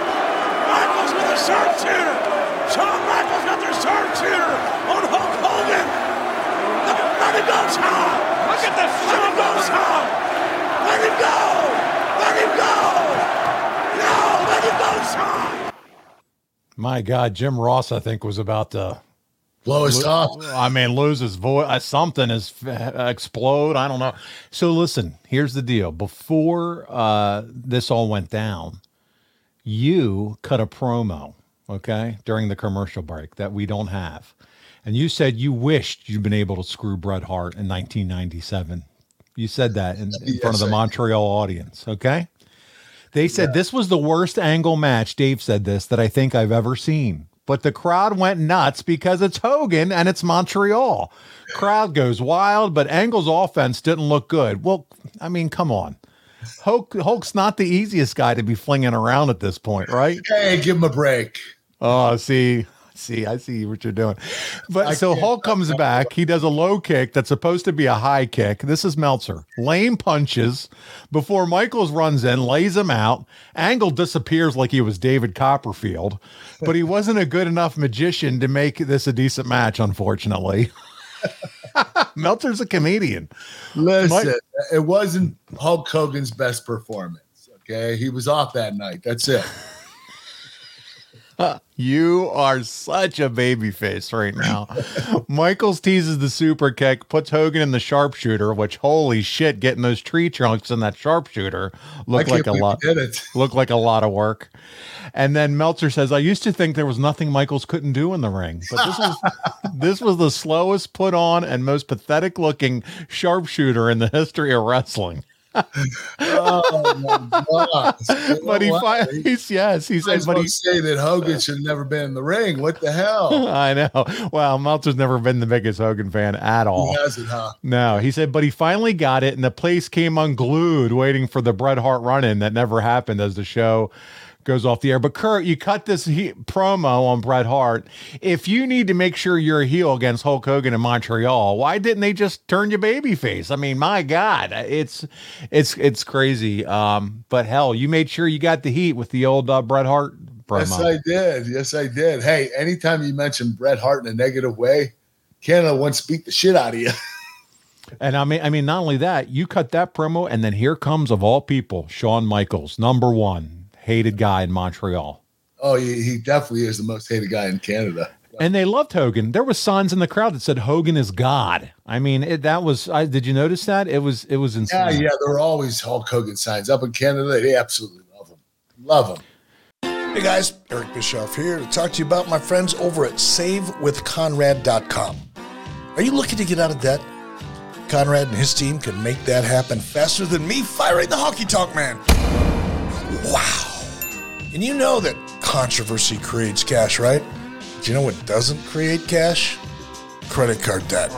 Michaels with a sharpshooter! Shawn Michaels got the sharpshooter on Hulk Hogan! Look at, let him go, Shawn! Look at this. Let him go, Shawn! Let him go! Let him go! No, let him go, Shawn! My God, Jim Ross, I think, was about to Blow his top. I mean, lose his voice. Something is explode. I don't know. So listen, here's the deal. Before uh, this all went down, you cut a promo, okay, during the commercial break that we don't have, and you said you wished you'd been able to screw Bret Hart in 1997. You said that in, in front of the Montreal audience, okay? They said this was the worst angle match. Dave said this that I think I've ever seen. But the crowd went nuts because it's Hogan and it's Montreal. Crowd goes wild, but Angle's offense didn't look good. Well, I mean, come on. Hulk, Hulk's not the easiest guy to be flinging around at this point, right? Hey, give him a break. Oh, see, see, I see what you're doing. But I so Hulk comes back. He does a low kick that's supposed to be a high kick. This is Meltzer. Lame punches before Michaels runs in, lays him out. Angle disappears like he was David Copperfield, but he wasn't a good enough magician to make this a decent match, unfortunately. Meltzer's a comedian. Listen, Mike- it wasn't Hulk Hogan's best performance. Okay, he was off that night. That's it. You are such a baby face right now. Michaels teases the super kick, puts Hogan in the sharpshooter, which holy shit, getting those tree trunks in that sharpshooter looked like a lot. he did it. Looked like a lot of work. And then Meltzer says, I used to think there was nothing Michaels couldn't do in the ring. But this was this was the slowest put on and most pathetic looking sharpshooter in the history of wrestling. Oh! But he he's yes, he said, was but he say that Hogan should have never been in the ring. What the hell? I know. Well, Meltzer's never been the biggest Hogan fan at all. He hasn't, huh? No, he said, but he finally got it, and the place came unglued, waiting for the Bret Hart run-in that never happened as the show goes off the air. But Kurt, you cut this he- promo on Bret Hart. If you need to make sure you're a heel against Hulk Hogan in Montreal, why didn't they just turn you babyface? I mean, my God, it's it's it's crazy. Um, but hell, you made sure you got the heat with the old uh, Bret Hart promo. Yes, I did. Yes, I did. Hey, anytime you mention Bret Hart in a negative way, Canada wants to beat the shit out of you. And I mean, I mean, not only that, you cut that promo, and then here comes of all people, Shawn Michaels, number one hated guy in Montreal. Oh, he, he definitely is the most hated guy in Canada. And they loved Hogan. There was signs in the crowd that said Hogan is God. I mean, it, that was. I, did you notice that? It was. It was Yeah, insane. yeah, there were always Hulk Hogan signs up in Canada. They absolutely love him. Love him. Hey guys, Eric Bischoff here to talk to you about my friends over at SaveWithConrad.com. Are you looking to get out of debt? Conrad and his team can make that happen faster than me firing the hockey talk man. Wow. And you know that controversy creates cash, right? But you know what doesn't create cash? Credit card debt.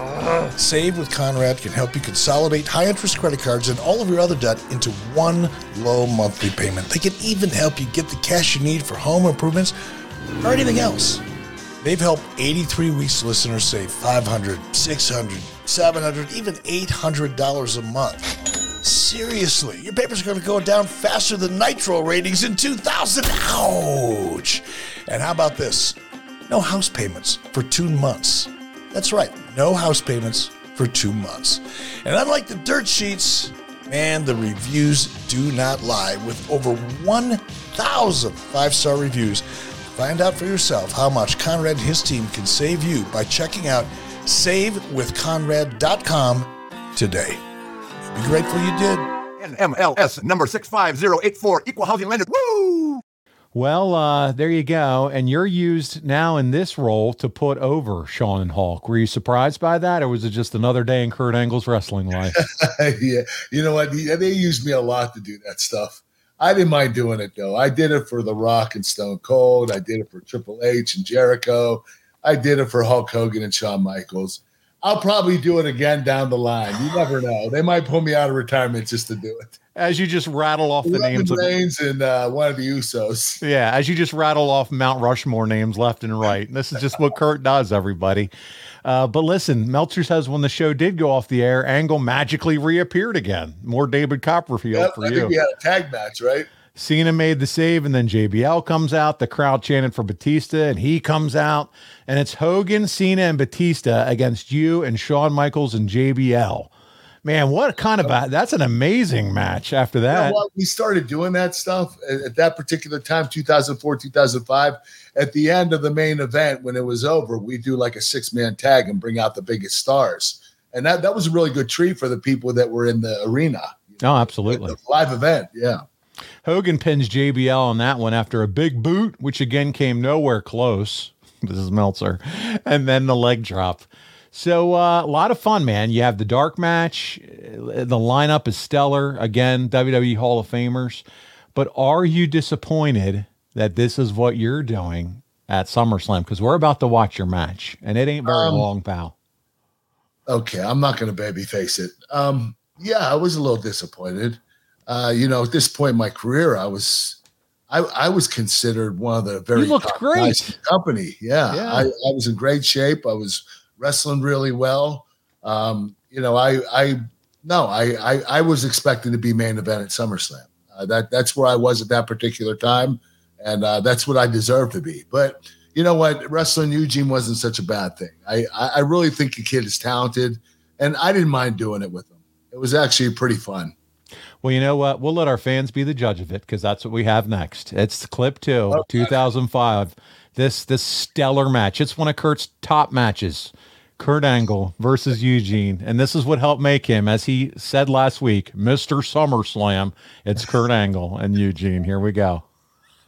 Save with Conrad can help you consolidate high interest credit cards and all of your other debt into one low monthly payment. They can even help you get the cash you need for home improvements or anything else. They've helped 83 Weeks listeners save $500, $600, $700, even $800 a month. Seriously, your papers are going to go down faster than Nitro ratings in 2000. Ouch! And how about this? No house payments for two months. That's right, no house payments for two months. And unlike the dirt sheets, man, the reviews do not lie. With over 1,000 five star reviews, find out for yourself how much Conrad and his team can save you by checking out savewithconrad.com today. Be grateful you did. NMLS number 65084, equal housing lender. Woo! Well, uh, there you go. And you're used now in this role to put over Shawn and Hulk. Were you surprised by that, or was it just another day in Kurt Angle's wrestling life? yeah, you know what? They used me a lot to do that stuff. I didn't mind doing it though. I did it for The Rock and Stone Cold. I did it for Triple H and Jericho. I did it for Hulk Hogan and Shawn Michaels. I'll probably do it again down the line. You never know. They might pull me out of retirement just to do it. As you just rattle off the names of Reigns and uh, one of the Usos. Yeah, as you just rattle off Mount Rushmore names left and right. This is just what Kurt does, everybody. Uh, but listen, Meltzer says when the show did go off the air, Angle magically reappeared again. More David Copperfield Yep, for I you. think we had a tag match, right? Cena made the save, and then JBL comes out. The crowd chanted for Batista, and he comes out. And it's Hogan, Cena, and Batista against you and Shawn Michaels and JBL. Man, what kind of a, that's an amazing match after You know that. what? We started doing that stuff at, at that particular time, 2004, 2005. At the end of the main event, when it was over, we do like a six man tag and bring out the biggest stars. And that, that was a really good treat for the people that were in the arena. Oh, absolutely. Live event. Yeah. Hogan pins JBL on that one after a big boot, which again came nowhere close. This is Meltzer. And then the leg drop. So uh, a lot of fun, man. You have the dark match. The lineup is stellar. Again, WWE Hall of Famers. But are you disappointed that this is what you're doing at SummerSlam? Because we're about to watch your match, and it ain't very Um, long, pal. Okay, I'm not going to babyface it. Um, yeah, I was a little disappointed. Uh, you know, at this point in my career, I was, I, I was considered one of the very You looked top great. guys in the company. Yeah, Yeah. I, I was in great shape. I was wrestling really well. Um, you know, I, I, no, I, I, I was expecting to be main event at SummerSlam. Uh, that that's where I was at that particular time, and uh, that's what I deserve to be. But you know what? Wrestling Eugene wasn't such a bad thing. I, I, I really think the kid is talented, and I didn't mind doing it with him. It was actually pretty fun. Well, you know what? We'll let our fans be the judge of it because that's what we have next. It's clip two, 2005. This this stellar match. It's one of Kurt's top matches. Kurt Angle versus Eugene, and this is what helped make him, as he said last week, Mister SummerSlam. It's Kurt Angle and Eugene. Here we go.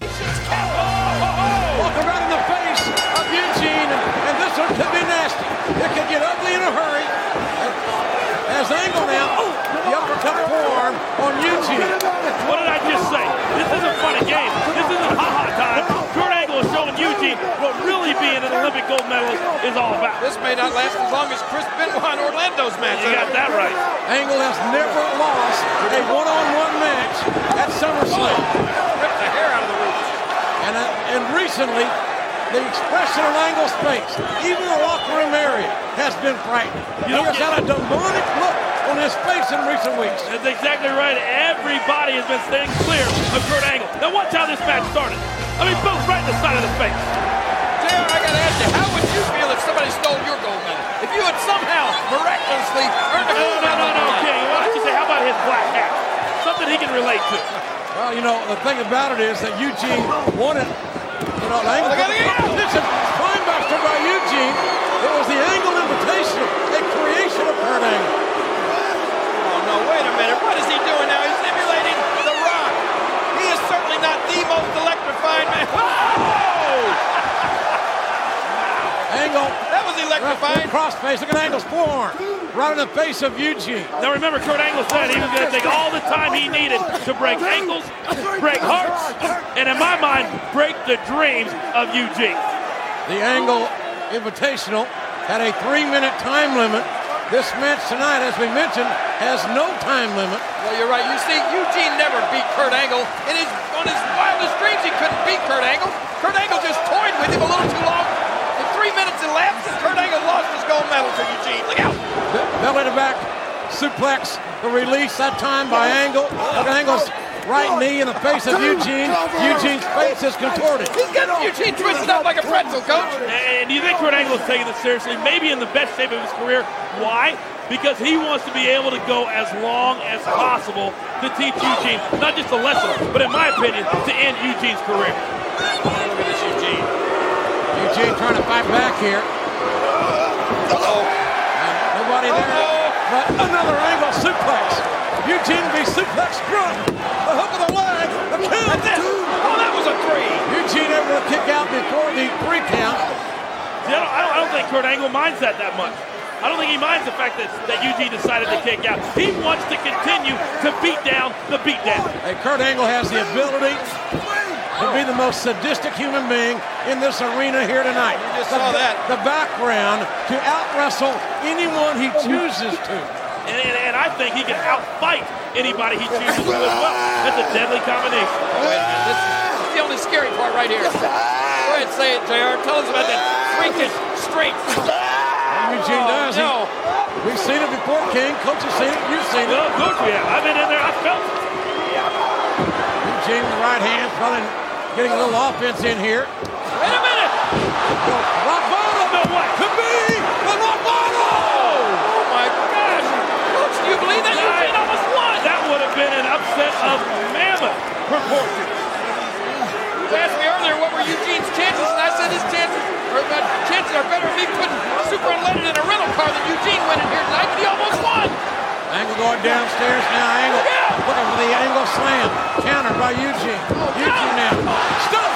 Walking right in the face of Eugene, and, and this one could be nasty. It could get ugly in a hurry. As Angle now, oh, the uppercut forearm on Eugene. What did I just say? This isn't fun and games. This isn't ha-ha time. Kurt Angle is showing Eugene what really being an Olympic gold medalist is all about. This may not last as long as Chris Benoit and Orlando's match. You got that right. Angle has never lost a one-on-one match at SummerSlam. Ripped the hair out of the roots. And, uh, and recently, the expression on Angle's face, even the locker room area, has been frightening. You he don't has get- had a demonic look on his face in recent weeks. That's exactly right. Everybody has been staying clear of Kurt Angle. Now watch how this match started. I mean, both right in the side of the face. JR, I gotta ask you, how would you feel if somebody stole your gold medal? If you had somehow miraculously earned a No, gold no, medal? no, no, King. Why don't you say, how about his black hat? Something he can relate to. Well, you know, the thing about it is that Eugene wanted, you know, the angle Look at it, yeah. competition, spinebuster by Eugene. It was the angle invitation, a creation of Kurt Angle. Oh, no, wait a minute. What is he doing now? He's emulating The Rock. He is certainly not the most electrifying man. That was electrifying. Crossface. Look at Angle's forearm. Right in the face of Eugene. Now remember, Kurt Angle said he was going to take all the time he needed to break angles, break hearts, and in my mind, break the dreams of Eugene. The Angle Invitational had a three-minute time limit. This match tonight, as we mentioned, has no time limit. Well, you're right. You see, Eugene never beat Kurt Angle. In his, on his wildest dreams, he couldn't beat Kurt Angle. Kurt Angle just toyed with him a little too long. It three minutes elapsed and Kurt Angle lost his gold medal to Eugene. Look out! Belly to back suplex, the release that time by Angle. Angle's right knee in the face of Eugene. Eugene's face is contorted. He's got Eugene twisted up like a pretzel, coach. And do you think Kurt Angle is taking this seriously? Maybe in the best shape of his career. Why? Because he wants to be able to go as long as possible to teach Eugene, not just a lesson, but in my opinion, to end Eugene's career. Eugene trying to fight back here. Uh-oh. Nobody there. But another angle suplex. Eugene be suplex drunk. The hook of the leg. The count. Oh, that was a three. Eugene able to kick out before the three count. See, I, don't, I, don't, I don't think Kurt Angle minds that that much. I don't think he minds the fact that, that Eugene decided to kick out. He wants to continue to beat down the beatdown. And Kurt Angle has the ability to be the most sadistic human being in this arena here tonight. You just the, saw that. The background to out wrestle anyone he chooses to. And, and, and I think he can outfight anybody he chooses to as well. That's a deadly combination. Oh, wait a. This is, the only scary part right here. Go ahead, say it, JR. Tell us about that freakish straight. Eugene oh, does. He- No. we've seen it before, King. Coach has seen it. You've seen it. Well, of course we have. I've been in there. I felt it. Eugene with the right hand, probably getting a little offense in here. Wait a minute. Rock bottom. No way. Could be the rock bottom. Oh, my gosh. Coach, do you believe that? Eugene almost won. That would have been an upset of mammoth proportions. You asked me earlier what were Eugene's chances, and I said his chances, or the chances are better of me putting Super Unleaded in a rental car than Eugene winning here tonight, but he almost won. Angle going downstairs now. Angle looking for the angle slam. Countered by Eugene. Oh, Eugene now. Stone.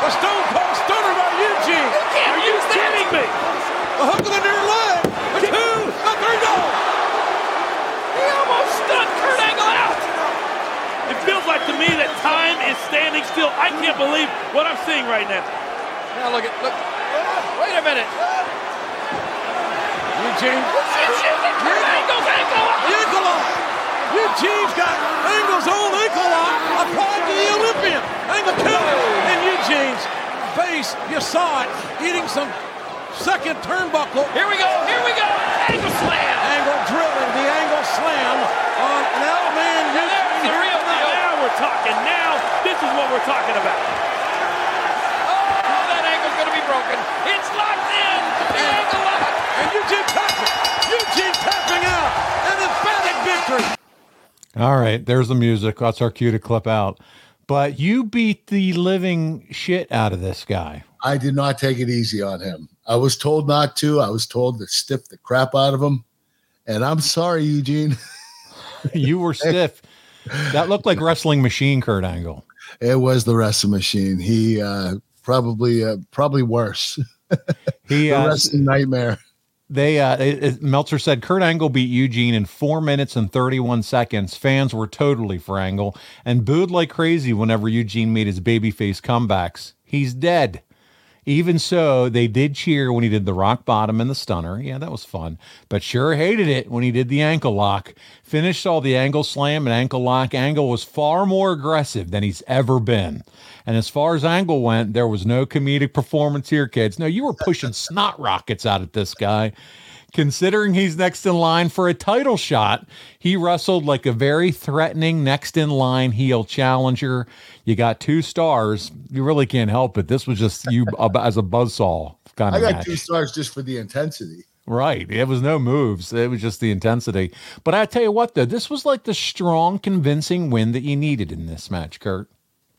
The Stone Cold Stunner by Eugene. Can't Are you use kidding me? The hook of the near leg. The two. The three. No. He almost stunned Kurt Angle out. It feels like to me that time is standing still. I can't believe what I'm seeing right now. Now look at, look. Wait a minute. Eugene. Kurt Angle's ankle. The ankle lock. Eugene's got Angle's own ankle lock applied to the Olympian. Angle counter. And Eugene's face, you saw it, eating some second turnbuckle. Here we go. Here we go. Angle slam. Angle drilling the angle slam on an outman There's the real Now, now we're talking. Now this is what we're talking about. Oh, that ankle's going to be broken. It's locked in. The ankle lock. And Eugene tapping. Eugene tapping out. An emphatic victory. All right, there's the music. That's our cue to clip out. But you beat the living shit out of this guy. I did not take it easy on him. I was told not to. I was told to stiff the crap out of him. And I'm sorry, Eugene. You were stiff. That looked like wrestling machine, Kurt Angle. It was the wrestling machine. He uh, probably uh, probably worse. He the uh, wrestling nightmare. They uh, it, it- Meltzer said Kurt Angle beat Eugene in four minutes and thirty one seconds. Fans were totally for Angle and booed like crazy whenever Eugene made his babyface comebacks. He's dead. Even so, they did cheer when he did the rock bottom and the stunner. Yeah, that was fun. But sure hated it when he did the ankle lock. Finished all the angle slam and ankle lock. Angle was far more aggressive than he's ever been. And as far as Angle went, there was no comedic performance here, kids. No, you were pushing snot rockets out at this guy. Considering he's next in line for a title shot, he wrestled like a very threatening next in line heel challenger. You got two stars. You really can't help it. This was just you as a buzzsaw kind of. I got match. two stars just for the intensity. Right. It was no moves. It was just the intensity. But I tell you what, though, this was like the strong, convincing win that you needed in this match, Kurt.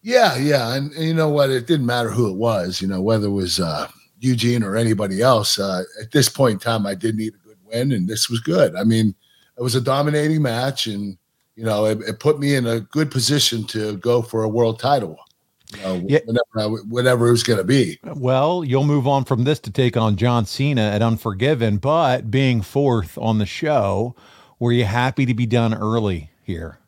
Yeah, yeah, and, and you know what? It didn't matter who it was. You know whether it was uh, Eugene or anybody else. Uh, at this point in time, I did need a good win, and this was good. I mean, it was a dominating match, and you know it, it put me in a good position to go for a world title. You know, Yeah. whenever, I, whatever it was going to be. Well, you'll move on from this to take on John Cena at Unforgiven, but being fourth on the show, were you happy to be done early here?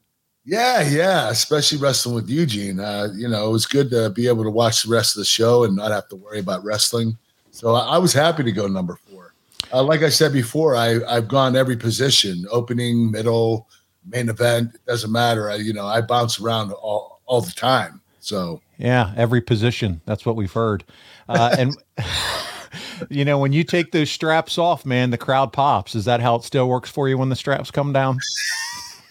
Yeah, yeah, especially wrestling with Eugene. Uh, you know, it was good to be able to watch the rest of the show and not have to worry about wrestling. So I, I was happy to go number four. Uh, like I said before, I, I've gone every position: opening, middle, main event. It doesn't matter. I, you know, I bounce around all, all the time. So Yeah, every position. That's what we've heard. Uh, and you know, when you take those straps off, man, the crowd pops. Is that how it still works for you when the straps come down?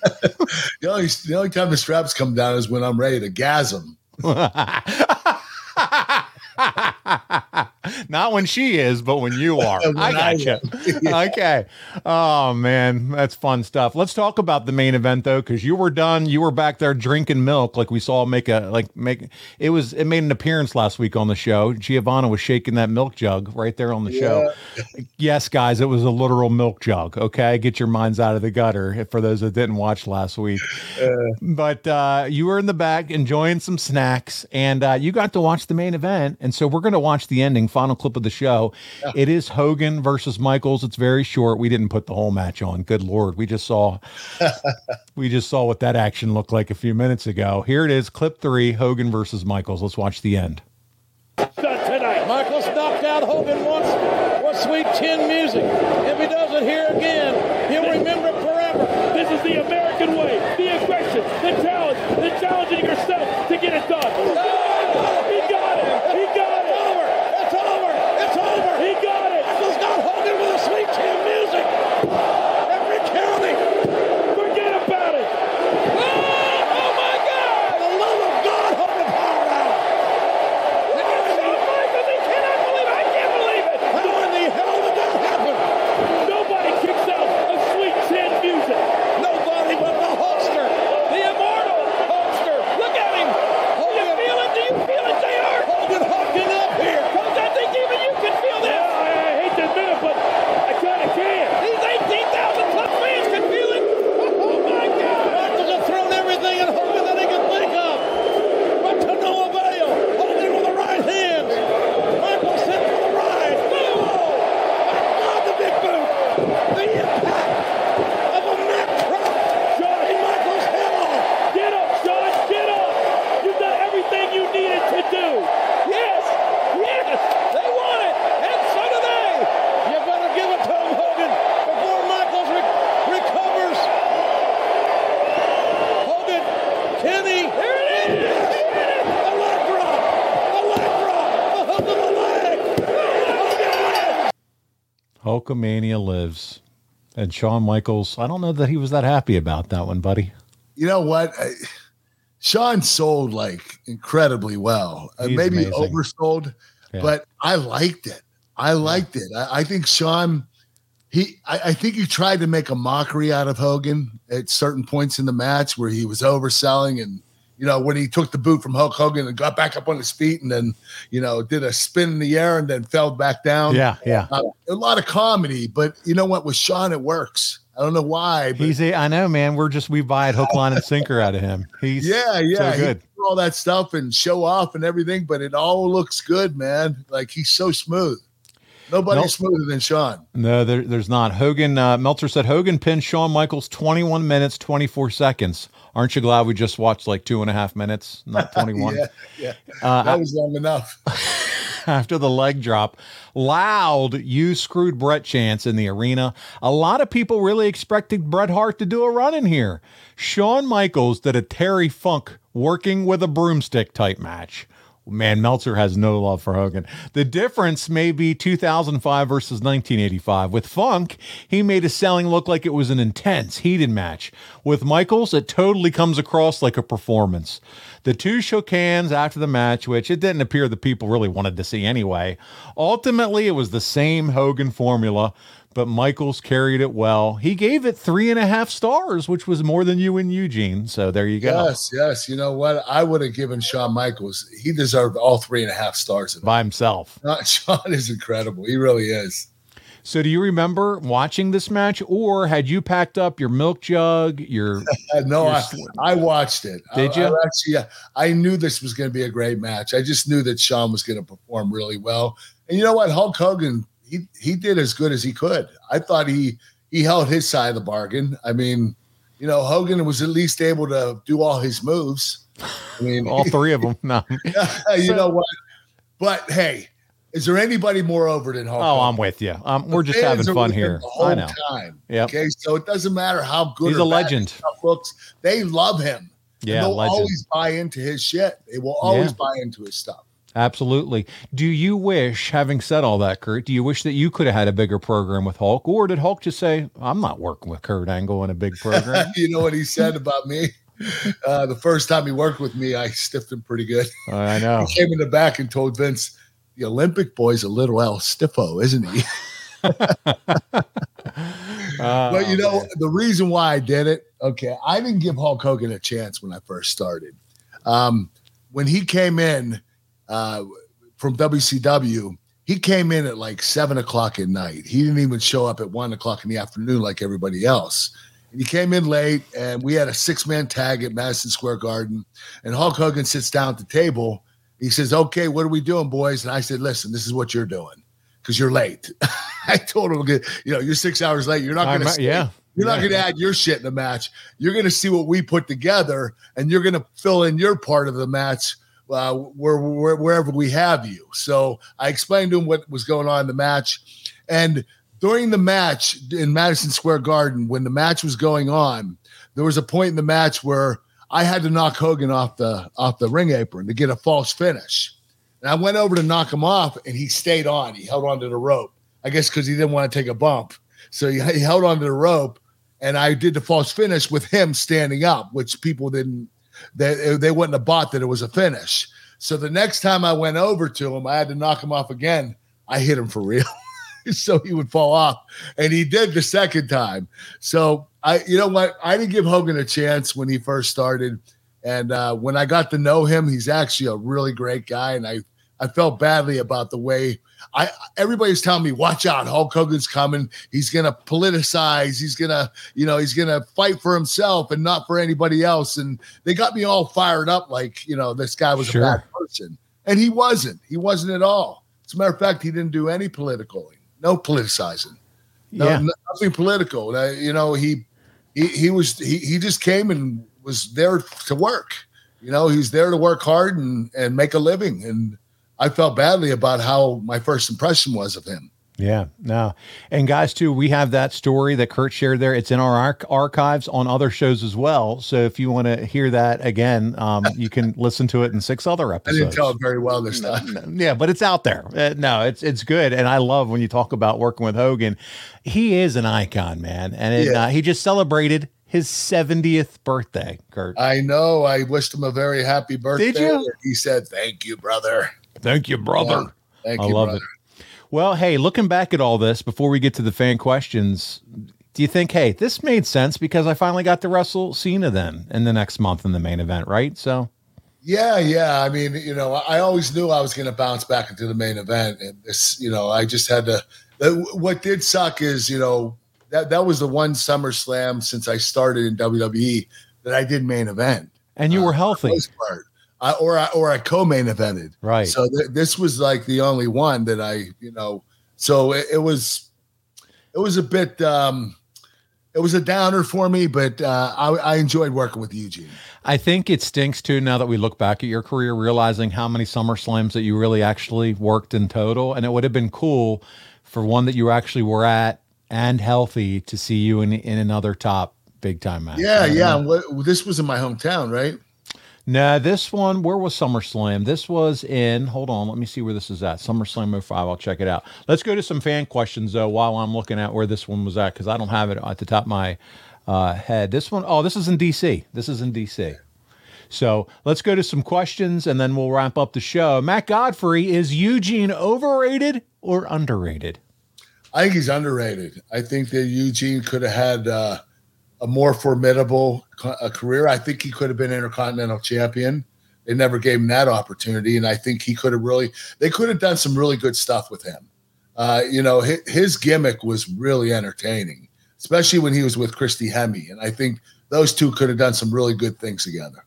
the only the only time the straps come down is when I'm ready to gas gasm. Not when she is, but when you are. When I I gotcha. am. Okay. Oh man, that's fun stuff. Let's talk about the main event though, because you were done. You were back there drinking milk, like we saw make a like make. It was it made an appearance last week on the show. Giovanna was shaking that milk jug right there on the show. Yes, guys, it was a literal milk jug. Okay, get your minds out of the gutter. For those that didn't watch last week, but uh, you were in the back enjoying some snacks, and uh, you got to watch the main event. And so we're going to watch the ending, final clip of the show. It is Hogan versus Michaels. It's very short. We didn't put the whole match on. Good lord, we just saw we just saw what that action looked like a few minutes ago. Here it is, clip three: Hogan versus Michaels. Let's watch the end. tonight. Michaels knocked out Hogan once with sweet chin music. If he does it here again, he'll remember it forever. This is the American way. The aggression, the challenge, the challenging yourself to get it done. He got it. He got it. It's over. It's over. He got it. Michaels got Hogan with the sweet chin music. Every county. Forget about it. Oh my God! For the love of God, Hogan power out. Shawn Michaels, he cannot believe it. I can't believe it. How in the hell did that happen? Nobody kicks out a sweet chin music. Nobody but the Hulkster. The immortal Hulkster. Look at him. Do you feel it? Do you feel it, JR? Hogan hooking up here. Coach, I think even you can feel this. Yeah, I, I hate to admit it, but I kind of can. These 18,000 plus fans can feel it. Oh my God! Michaels have thrown everything at Hogan that he can think of, but to no avail. Hogan with the right hand. Michaels hit for the right. Boom! My God, the big boot. The impact of a Mack truck. Shawn Michaels head on. Get up, Shawn. Get up. You've done everything you needed to do. Yes. Yes. They want it. And so do they. You better give it to him, Hogan, before Michaels re- recovers. Hogan, Kenny. There it is. The leg drop. The leg drop. The hook of the leg. Hogan wins. Hulkamania lives, and Shawn Michaels. I don't know that he was that happy about that one, buddy. You know what? I, Shawn sold like incredibly well. Uh, maybe amazing. oversold, Yeah. but I liked it. I liked it. I, I think Shawn, he, I, I think he tried to make a mockery out of Hogan at certain points in the match where he was overselling and. You know, when he took the boot from Hulk Hogan and got back up on his feet and then, you know, did a spin in the air and then fell back down. Yeah, yeah. Uh, a lot of comedy, but you know what? With Shawn, it works. I don't know why. But He's a. I know, man. We're just we buy it hook, line, and sinker out of him. He's yeah, yeah, so good. all that stuff and show off and everything, but it all looks good, man. Like he's so smooth. Nobody's Nope. smoother than Shawn. No, there, there's not. Hogan uh, Meltzer said Hogan pinned Shawn Michaels 21 minutes 24 seconds. Aren't you glad we just watched like two and a half minutes, not 21? yeah, yeah. Uh, that was long enough. after the leg drop. Loud, you screwed Bret chance in the arena. A lot of people really expected Bret Hart to do a run in here. Shawn Michaels did a Terry Funk working with a broomstick type match. Man, Meltzer has no love for Hogan. The difference may be 2005 versus 1985. With Funk, he made his selling look like it was an intense, heated match. With Michaels, it totally comes across like a performance. The two shook hands after the match, which it didn't appear the people really wanted to see anyway. Ultimately, it was the same Hogan formula, but Michaels carried it well. He gave it three and a half stars, which was more than you and Eugene. So there you go. Yes, yes. You know what? I would have given Shawn Michaels. He deserved all three and a half stars. By himself. Uh, Shawn is incredible. He really is. So do you remember watching this match, or had you packed up your milk jug, your no, your I, I watched it. Did I- you? I actually, yeah, I knew this was going to be a great match. I just knew that Shawn was going to perform really well. And you know what? Hulk Hogan, he he did as good as he could. I thought he he held his side of the bargain. I mean, you know, Hogan was at least able to do all his moves. I mean, all three of them? No. you So- know what? But hey, is there anybody more over than Hulk? Oh, I'm with you. Um, we're just having fun here. The whole I know. time. Yep. Okay, so it doesn't matter how good He's or a legend. looks. They love him. And Yeah, they'll legend. always buy into his shit. They will always Yeah. buy into his stuff. Absolutely. Do you wish, having said all that, Kurt, do you wish that you could have had a bigger program with Hulk, or did Hulk just say, "I'm not working with Kurt Angle in a big program"? you know what he said about me? Uh, the first time he worked with me, I stiffed him pretty good. I know. He came in the back and told Vince, "The Olympic boy's a little El Stiffo, isn't he?" but you know the reason why I did it. Okay, I didn't give Hulk Hogan a chance when I first started. Um, when he came in uh, from WCW, he came in at like seven o'clock at night. He didn't even show up at one o'clock in the afternoon like everybody else. And he came in late, and we had a six man tag at Madison Square Garden. And Hulk Hogan sits down at the table. He says, "Okay, what are we doing, boys?" And I said, "Listen, this is what you're doing because you're late." I told him, "You know, you're six hours late. You're not going to yeah." You're not going to add your shit in the match. You're going to see what we put together, and you're going to fill in your part of the match uh, where, where wherever we have you. So I explained to him what was going on in the match, and during the match in Madison Square Garden, when the match was going on, there was a point in the match where I had to knock Hogan off the off the ring apron to get a false finish. And I went over to knock him off, and he stayed on. He held on to the rope. I guess because he didn't want to take a bump. So he, he held on to the rope, and I did the false finish with him standing up, which people didn't. They they wouldn't have bought that it was a finish. So the next time I went over to him, I had to knock him off again. I hit him for real. so he would fall off. And he did the second time. So I, you know what? I didn't give Hogan a chance when he first started. And uh, when I got to know him, he's actually a really great guy. And I, I felt badly about the way I everybody's telling me, watch out, Hulk Hogan's coming. He's gonna politicize, he's gonna, you know, he's gonna fight for himself and not for anybody else. And they got me all fired up, like, you know, this guy was Sure. a bad person. And he wasn't. He wasn't at all. As a matter of fact, he didn't do any political, no politicizing. No, Yeah. nothing political. Uh, you know, he he he was he he just came and was there to work. You know, he's there to work hard and and make a living. And I felt badly about how my first impression was of him. Yeah, no. And guys, too, we have that story that Kurt shared there. It's in our arch- archives on other shows as well. So if you want to hear that again, um, you can listen to it in six other episodes. I didn't tell it very well this time. Yeah, but it's out there. Uh, no, it's it's good, and I love when you talk about working with Hogan. He is an icon, man, and it, Yeah. uh, he just celebrated his 70th birthday. Kurt, I know. I wished him a very happy birthday. you? He said, "Thank you, brother." Thank you, brother. Thank I you, love brother. it. Well, hey, looking back at all this before we get to the fan questions, do you think, hey, this made sense because I finally got to wrestle Cena then in the next month in the main event, right? So, Yeah, yeah. I mean, you know, I always knew I was going to bounce back into the main event, and this, you know, I just had to. What did suck is, you know, that that was the one SummerSlam since I started in WWE that I did main event. and you uh, were healthy. I, or I, or I co-main evented. Right. So th- this was like the only one that I, you know, so it, it was, it was a bit, um, it was a downer for me, but uh, I, I enjoyed working with Eugene. I think it stinks too now that we look back at your career, realizing how many Summer Slams that you really actually worked in total. And it would have been cool for one that you actually were at and healthy to see you in, in another top big time match. Yeah, yeah. What, this was in my hometown, right? No, this one, where was SummerSlam? This was in, hold on, let me see where this is at. SummerSlam 05, I'll check it out. Let's go to some fan questions, though, while I'm looking at where this one was at, because I don't have it at the top of my uh, head. This one, oh, this is in DC. This is in DC. So let's go to some questions and then we'll wrap up the show. Matt Godfrey, is Eugene overrated or underrated? I think he's underrated. I think that Eugene could have had uh, a more formidable a career. I think he could have been Intercontinental Champion. They never gave him that opportunity, and I think he could have really. They could have done some really good stuff with him. Uh, you know, his, his gimmick was really entertaining, especially when he was with Christy Hemme, and I think those two could have done some really good things together.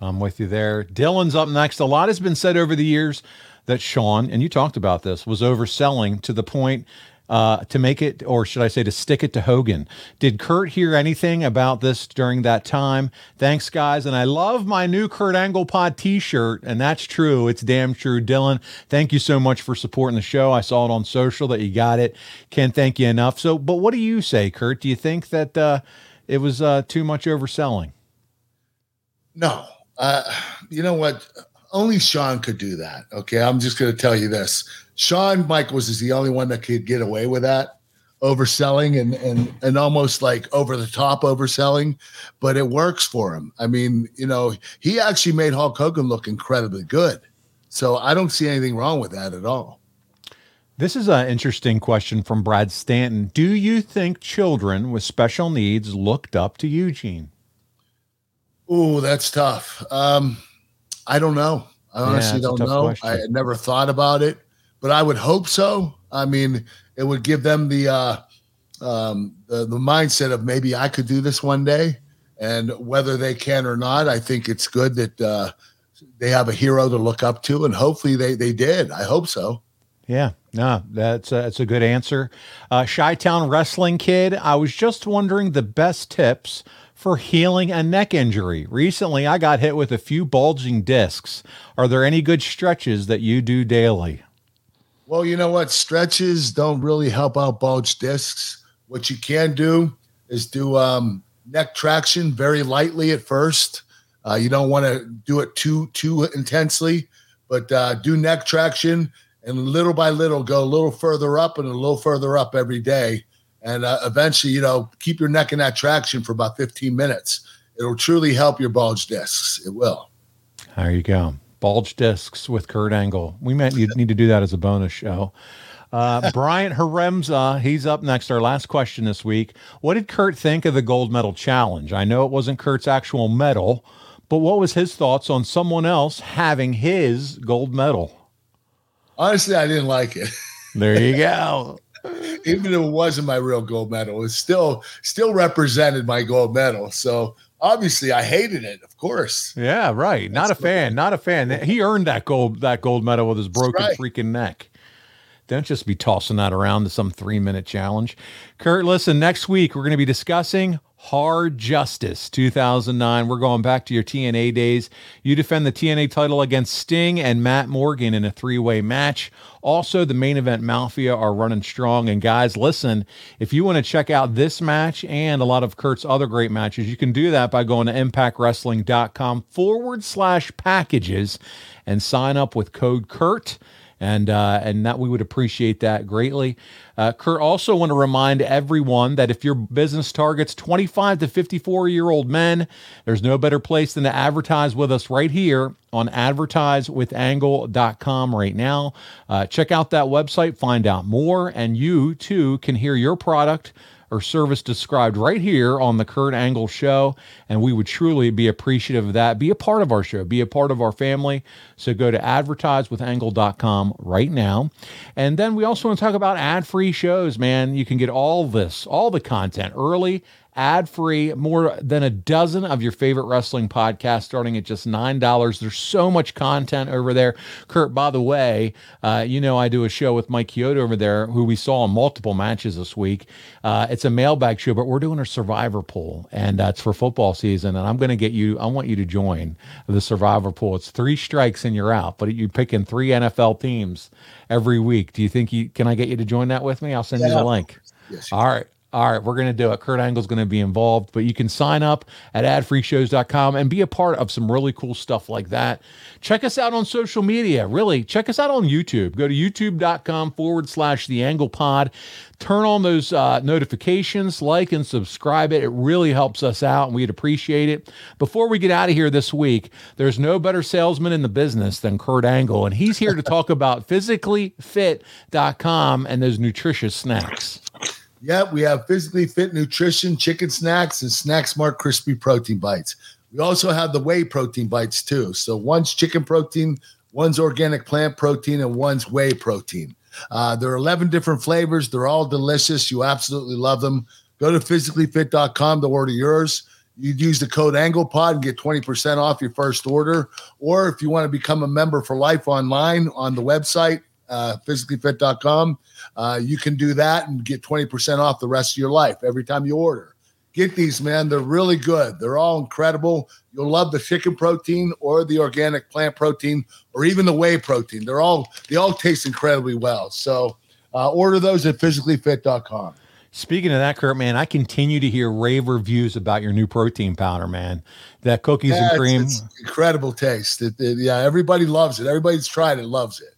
I'm with you there. Dylan's up next. A lot has been said over the years that Shawn, and you talked about this, was overselling to the point uh, to make it, or should I say, to stick it to Hogan. Did Kurt hear anything about this during that time? Thanks, guys. And I love my new Kurt Angle Pod t shirt, and that's true. It's damn true. Dylan, thank you so much for supporting the show. I saw it on social that you got it. Can't thank you enough. So, but what do you say, Kurt? Do you think that uh, it was uh, too much overselling? No, uh, you know what? only Shawn could do that. Okay, I'm just going to tell you this: Shawn Michaels is the only one that could get away with that overselling and and and almost like over the top overselling, but it works for him. I mean, you know, he actually made Hulk Hogan look incredibly good. So I don't see anything wrong with that at all. This is an interesting question from Brad Stanton. Do you think children with special needs looked up to Eugene? Oh, that's tough. Um, I don't know. I honestly Yeah, don't know. question. I had never thought about it, but I would hope so. I mean, it would give them the uh, um, the, the mindset of maybe I could do this one day, and whether they can or not, I think it's good that uh, they have a hero to look up to, and hopefully they they did. I hope so. Yeah, no, that's a, that's a good answer. Uh, Chi Town Wrestling Kid, I was just wondering the best tips for healing a neck injury. Recently, I got hit with a few bulging discs. Are there any good stretches that you do daily? Well, you know what? Stretches don't really help out bulge discs. What you can do is do um, neck traction very lightly at first. Uh, you don't want to do it too too intensely, but uh, do neck traction and little by little go a little further up and a little further up every day, and uh, eventually, you know, keep your neck in that traction for about 15 minutes. It'll truly help your bulge discs. It will. There you go. Bulge discs with Kurt Angle. We might need, need to do that as a bonus show. Uh, Bryant Haremza, he's up next. Our last question this week. What did Kurt think of the gold medal challenge? I know it wasn't Kurt's actual medal, but what was his thoughts on someone else having his gold medal? Honestly, I didn't like it. There you go. Even if it wasn't my real gold medal, it still still represented my gold medal. So obviously, I hated it. Of course. Yeah, right. Not a fan. Not a fan. He earned that gold that gold medal with his broken right. freaking neck. Don't just be tossing that around to some three minute challenge. Kurt, listen, next week we're going to be discussing Hard Justice 2009. We're going back to your TNA days. You defend the TNA title against Sting and Matt Morgan in a three way match. Also, the main event Mafia are running strong. And guys, listen, if you want to check out this match and a lot of Kurt's other great matches, you can do that by going to impactwrestling.com forward slash packages and sign up with code Kurt and uh, and that we would appreciate that greatly. Uh, Kurt also want to remind everyone that if your business targets 25 to 54 year old men, there's no better place than to advertise with us right here on advertisewithangle.com right now. Uh, check out that website, find out more, and you too can hear your product or service described right here on the Kurt Angle Show. And we would truly be appreciative of that. Be a part of our show, be a part of our family. So go to advertisewithangle.com right now. And then we also want to talk about ad free shows, man. You can get all this, all the content early. Ad free, more than a dozen of your favorite wrestling podcasts starting at just $9. There's so much content over there. Kurt, by the way, uh, you know, I do a show with Mike Chioda over there, who we saw in multiple matches this week. Uh, it's a mailbag show, but we're doing a survivor pool, and that's for football season. And I'm going to get you, I want you to join the survivor pool. It's three strikes and you're out, but you're picking three NFL teams every week. Do you think you, can I get you to join that with me? I'll send you Yeah. the link. Yes, All right. All right, we're going to do it. Kurt Angle's going to be involved, but you can sign up at adfreeshows.com and be a part of some really cool stuff like that. Check us out on social media. Really, check us out on YouTube. Go to youtube.com forward slash the angle pod. Turn on those uh, notifications, like and subscribe it. It really helps us out and we'd appreciate it. Before we get out of here this week, there's no better salesman in the business than Kurt Angle, and he's here to talk about physicallyfit.com and those nutritious snacks. Yep, we have physically fit nutrition, chicken snacks, and Snack Smart crispy protein bites. We also have the whey protein bites too. So one's chicken protein, one's organic plant protein, and one's whey protein. Uh, there are 11 different flavors. They're all delicious. You absolutely love them. Go to physicallyfit.com to order yours. You'd use the code AnglePod and get 20% off your first order. Or if you want to become a member for life online on the website, uh, physicallyfit.com, uh, you can do that and get 20% off the rest of your life every time you order. Get these, man. They're really good. They're all incredible. You'll love the chicken protein or the organic plant protein or even the whey protein. They're all they all taste incredibly well. So uh, order those at physicallyfit.com. Speaking of that, Kurt, man, I continue to hear rave reviews about your new protein powder, man. That cookies Yeah, and it's- cream. it's incredible taste. It- it- yeah, everybody loves it. Everybody's tried it, loves it.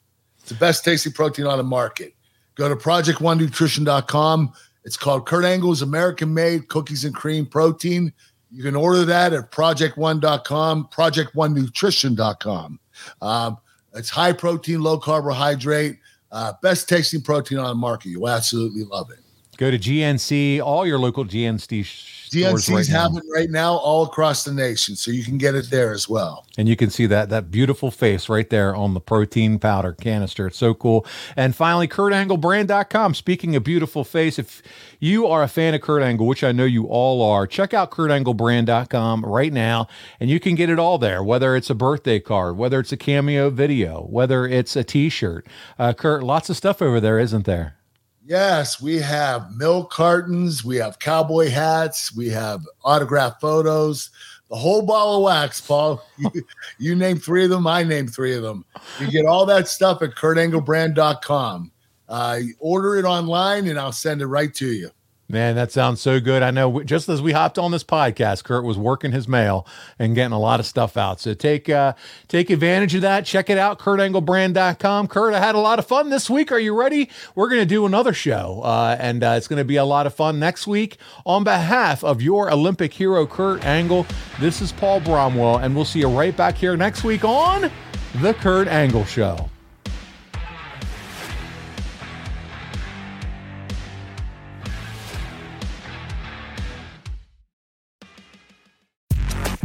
It's the best tasting protein on the market. Go to project1nutrition.com. It's called Kurt Angle's American Made Cookies and Cream Protein. You can order that at project1.com, project1nutrition.com. Um, it's high protein, low carbohydrate, uh, best tasting protein on the market. You'll absolutely love it. Go to GNC, all your local GNC GNC's right have it right now all across the nation, so you can get it there as well. And you can see that that beautiful face right there on the protein powder canister. It's so cool. And finally, KurtAngleBrand.com. Speaking of beautiful face, if you are a fan of Kurt Angle, which I know you all are, check out KurtAngleBrand.com right now, and you can get it all there. Whether it's a birthday card, whether it's a cameo video, whether it's a T-shirt. Uh, Kurt, lots of stuff over there, isn't there? Yes, we have milk cartons, we have cowboy hats, we have autographed photos, the whole ball of wax, Paul. You, you name three of them, I name three of them. You get all that stuff at kurtanglebrand.com. Uh, order it online and I'll send it right to you. Man, that sounds so good. I know just as we hopped on this podcast, Kurt was working his mail and getting a lot of stuff out. So take uh take advantage of that. Check it out, kurtanglebrand.com. Kurt, I had a lot of fun this week. Are you ready? We're going to do another show. Uh, and uh, it's going to be a lot of fun next week. On behalf of your Olympic hero, Kurt Angle, this is Paul Bromwell, and we'll see you right back here next week on The Kurt Angle Show.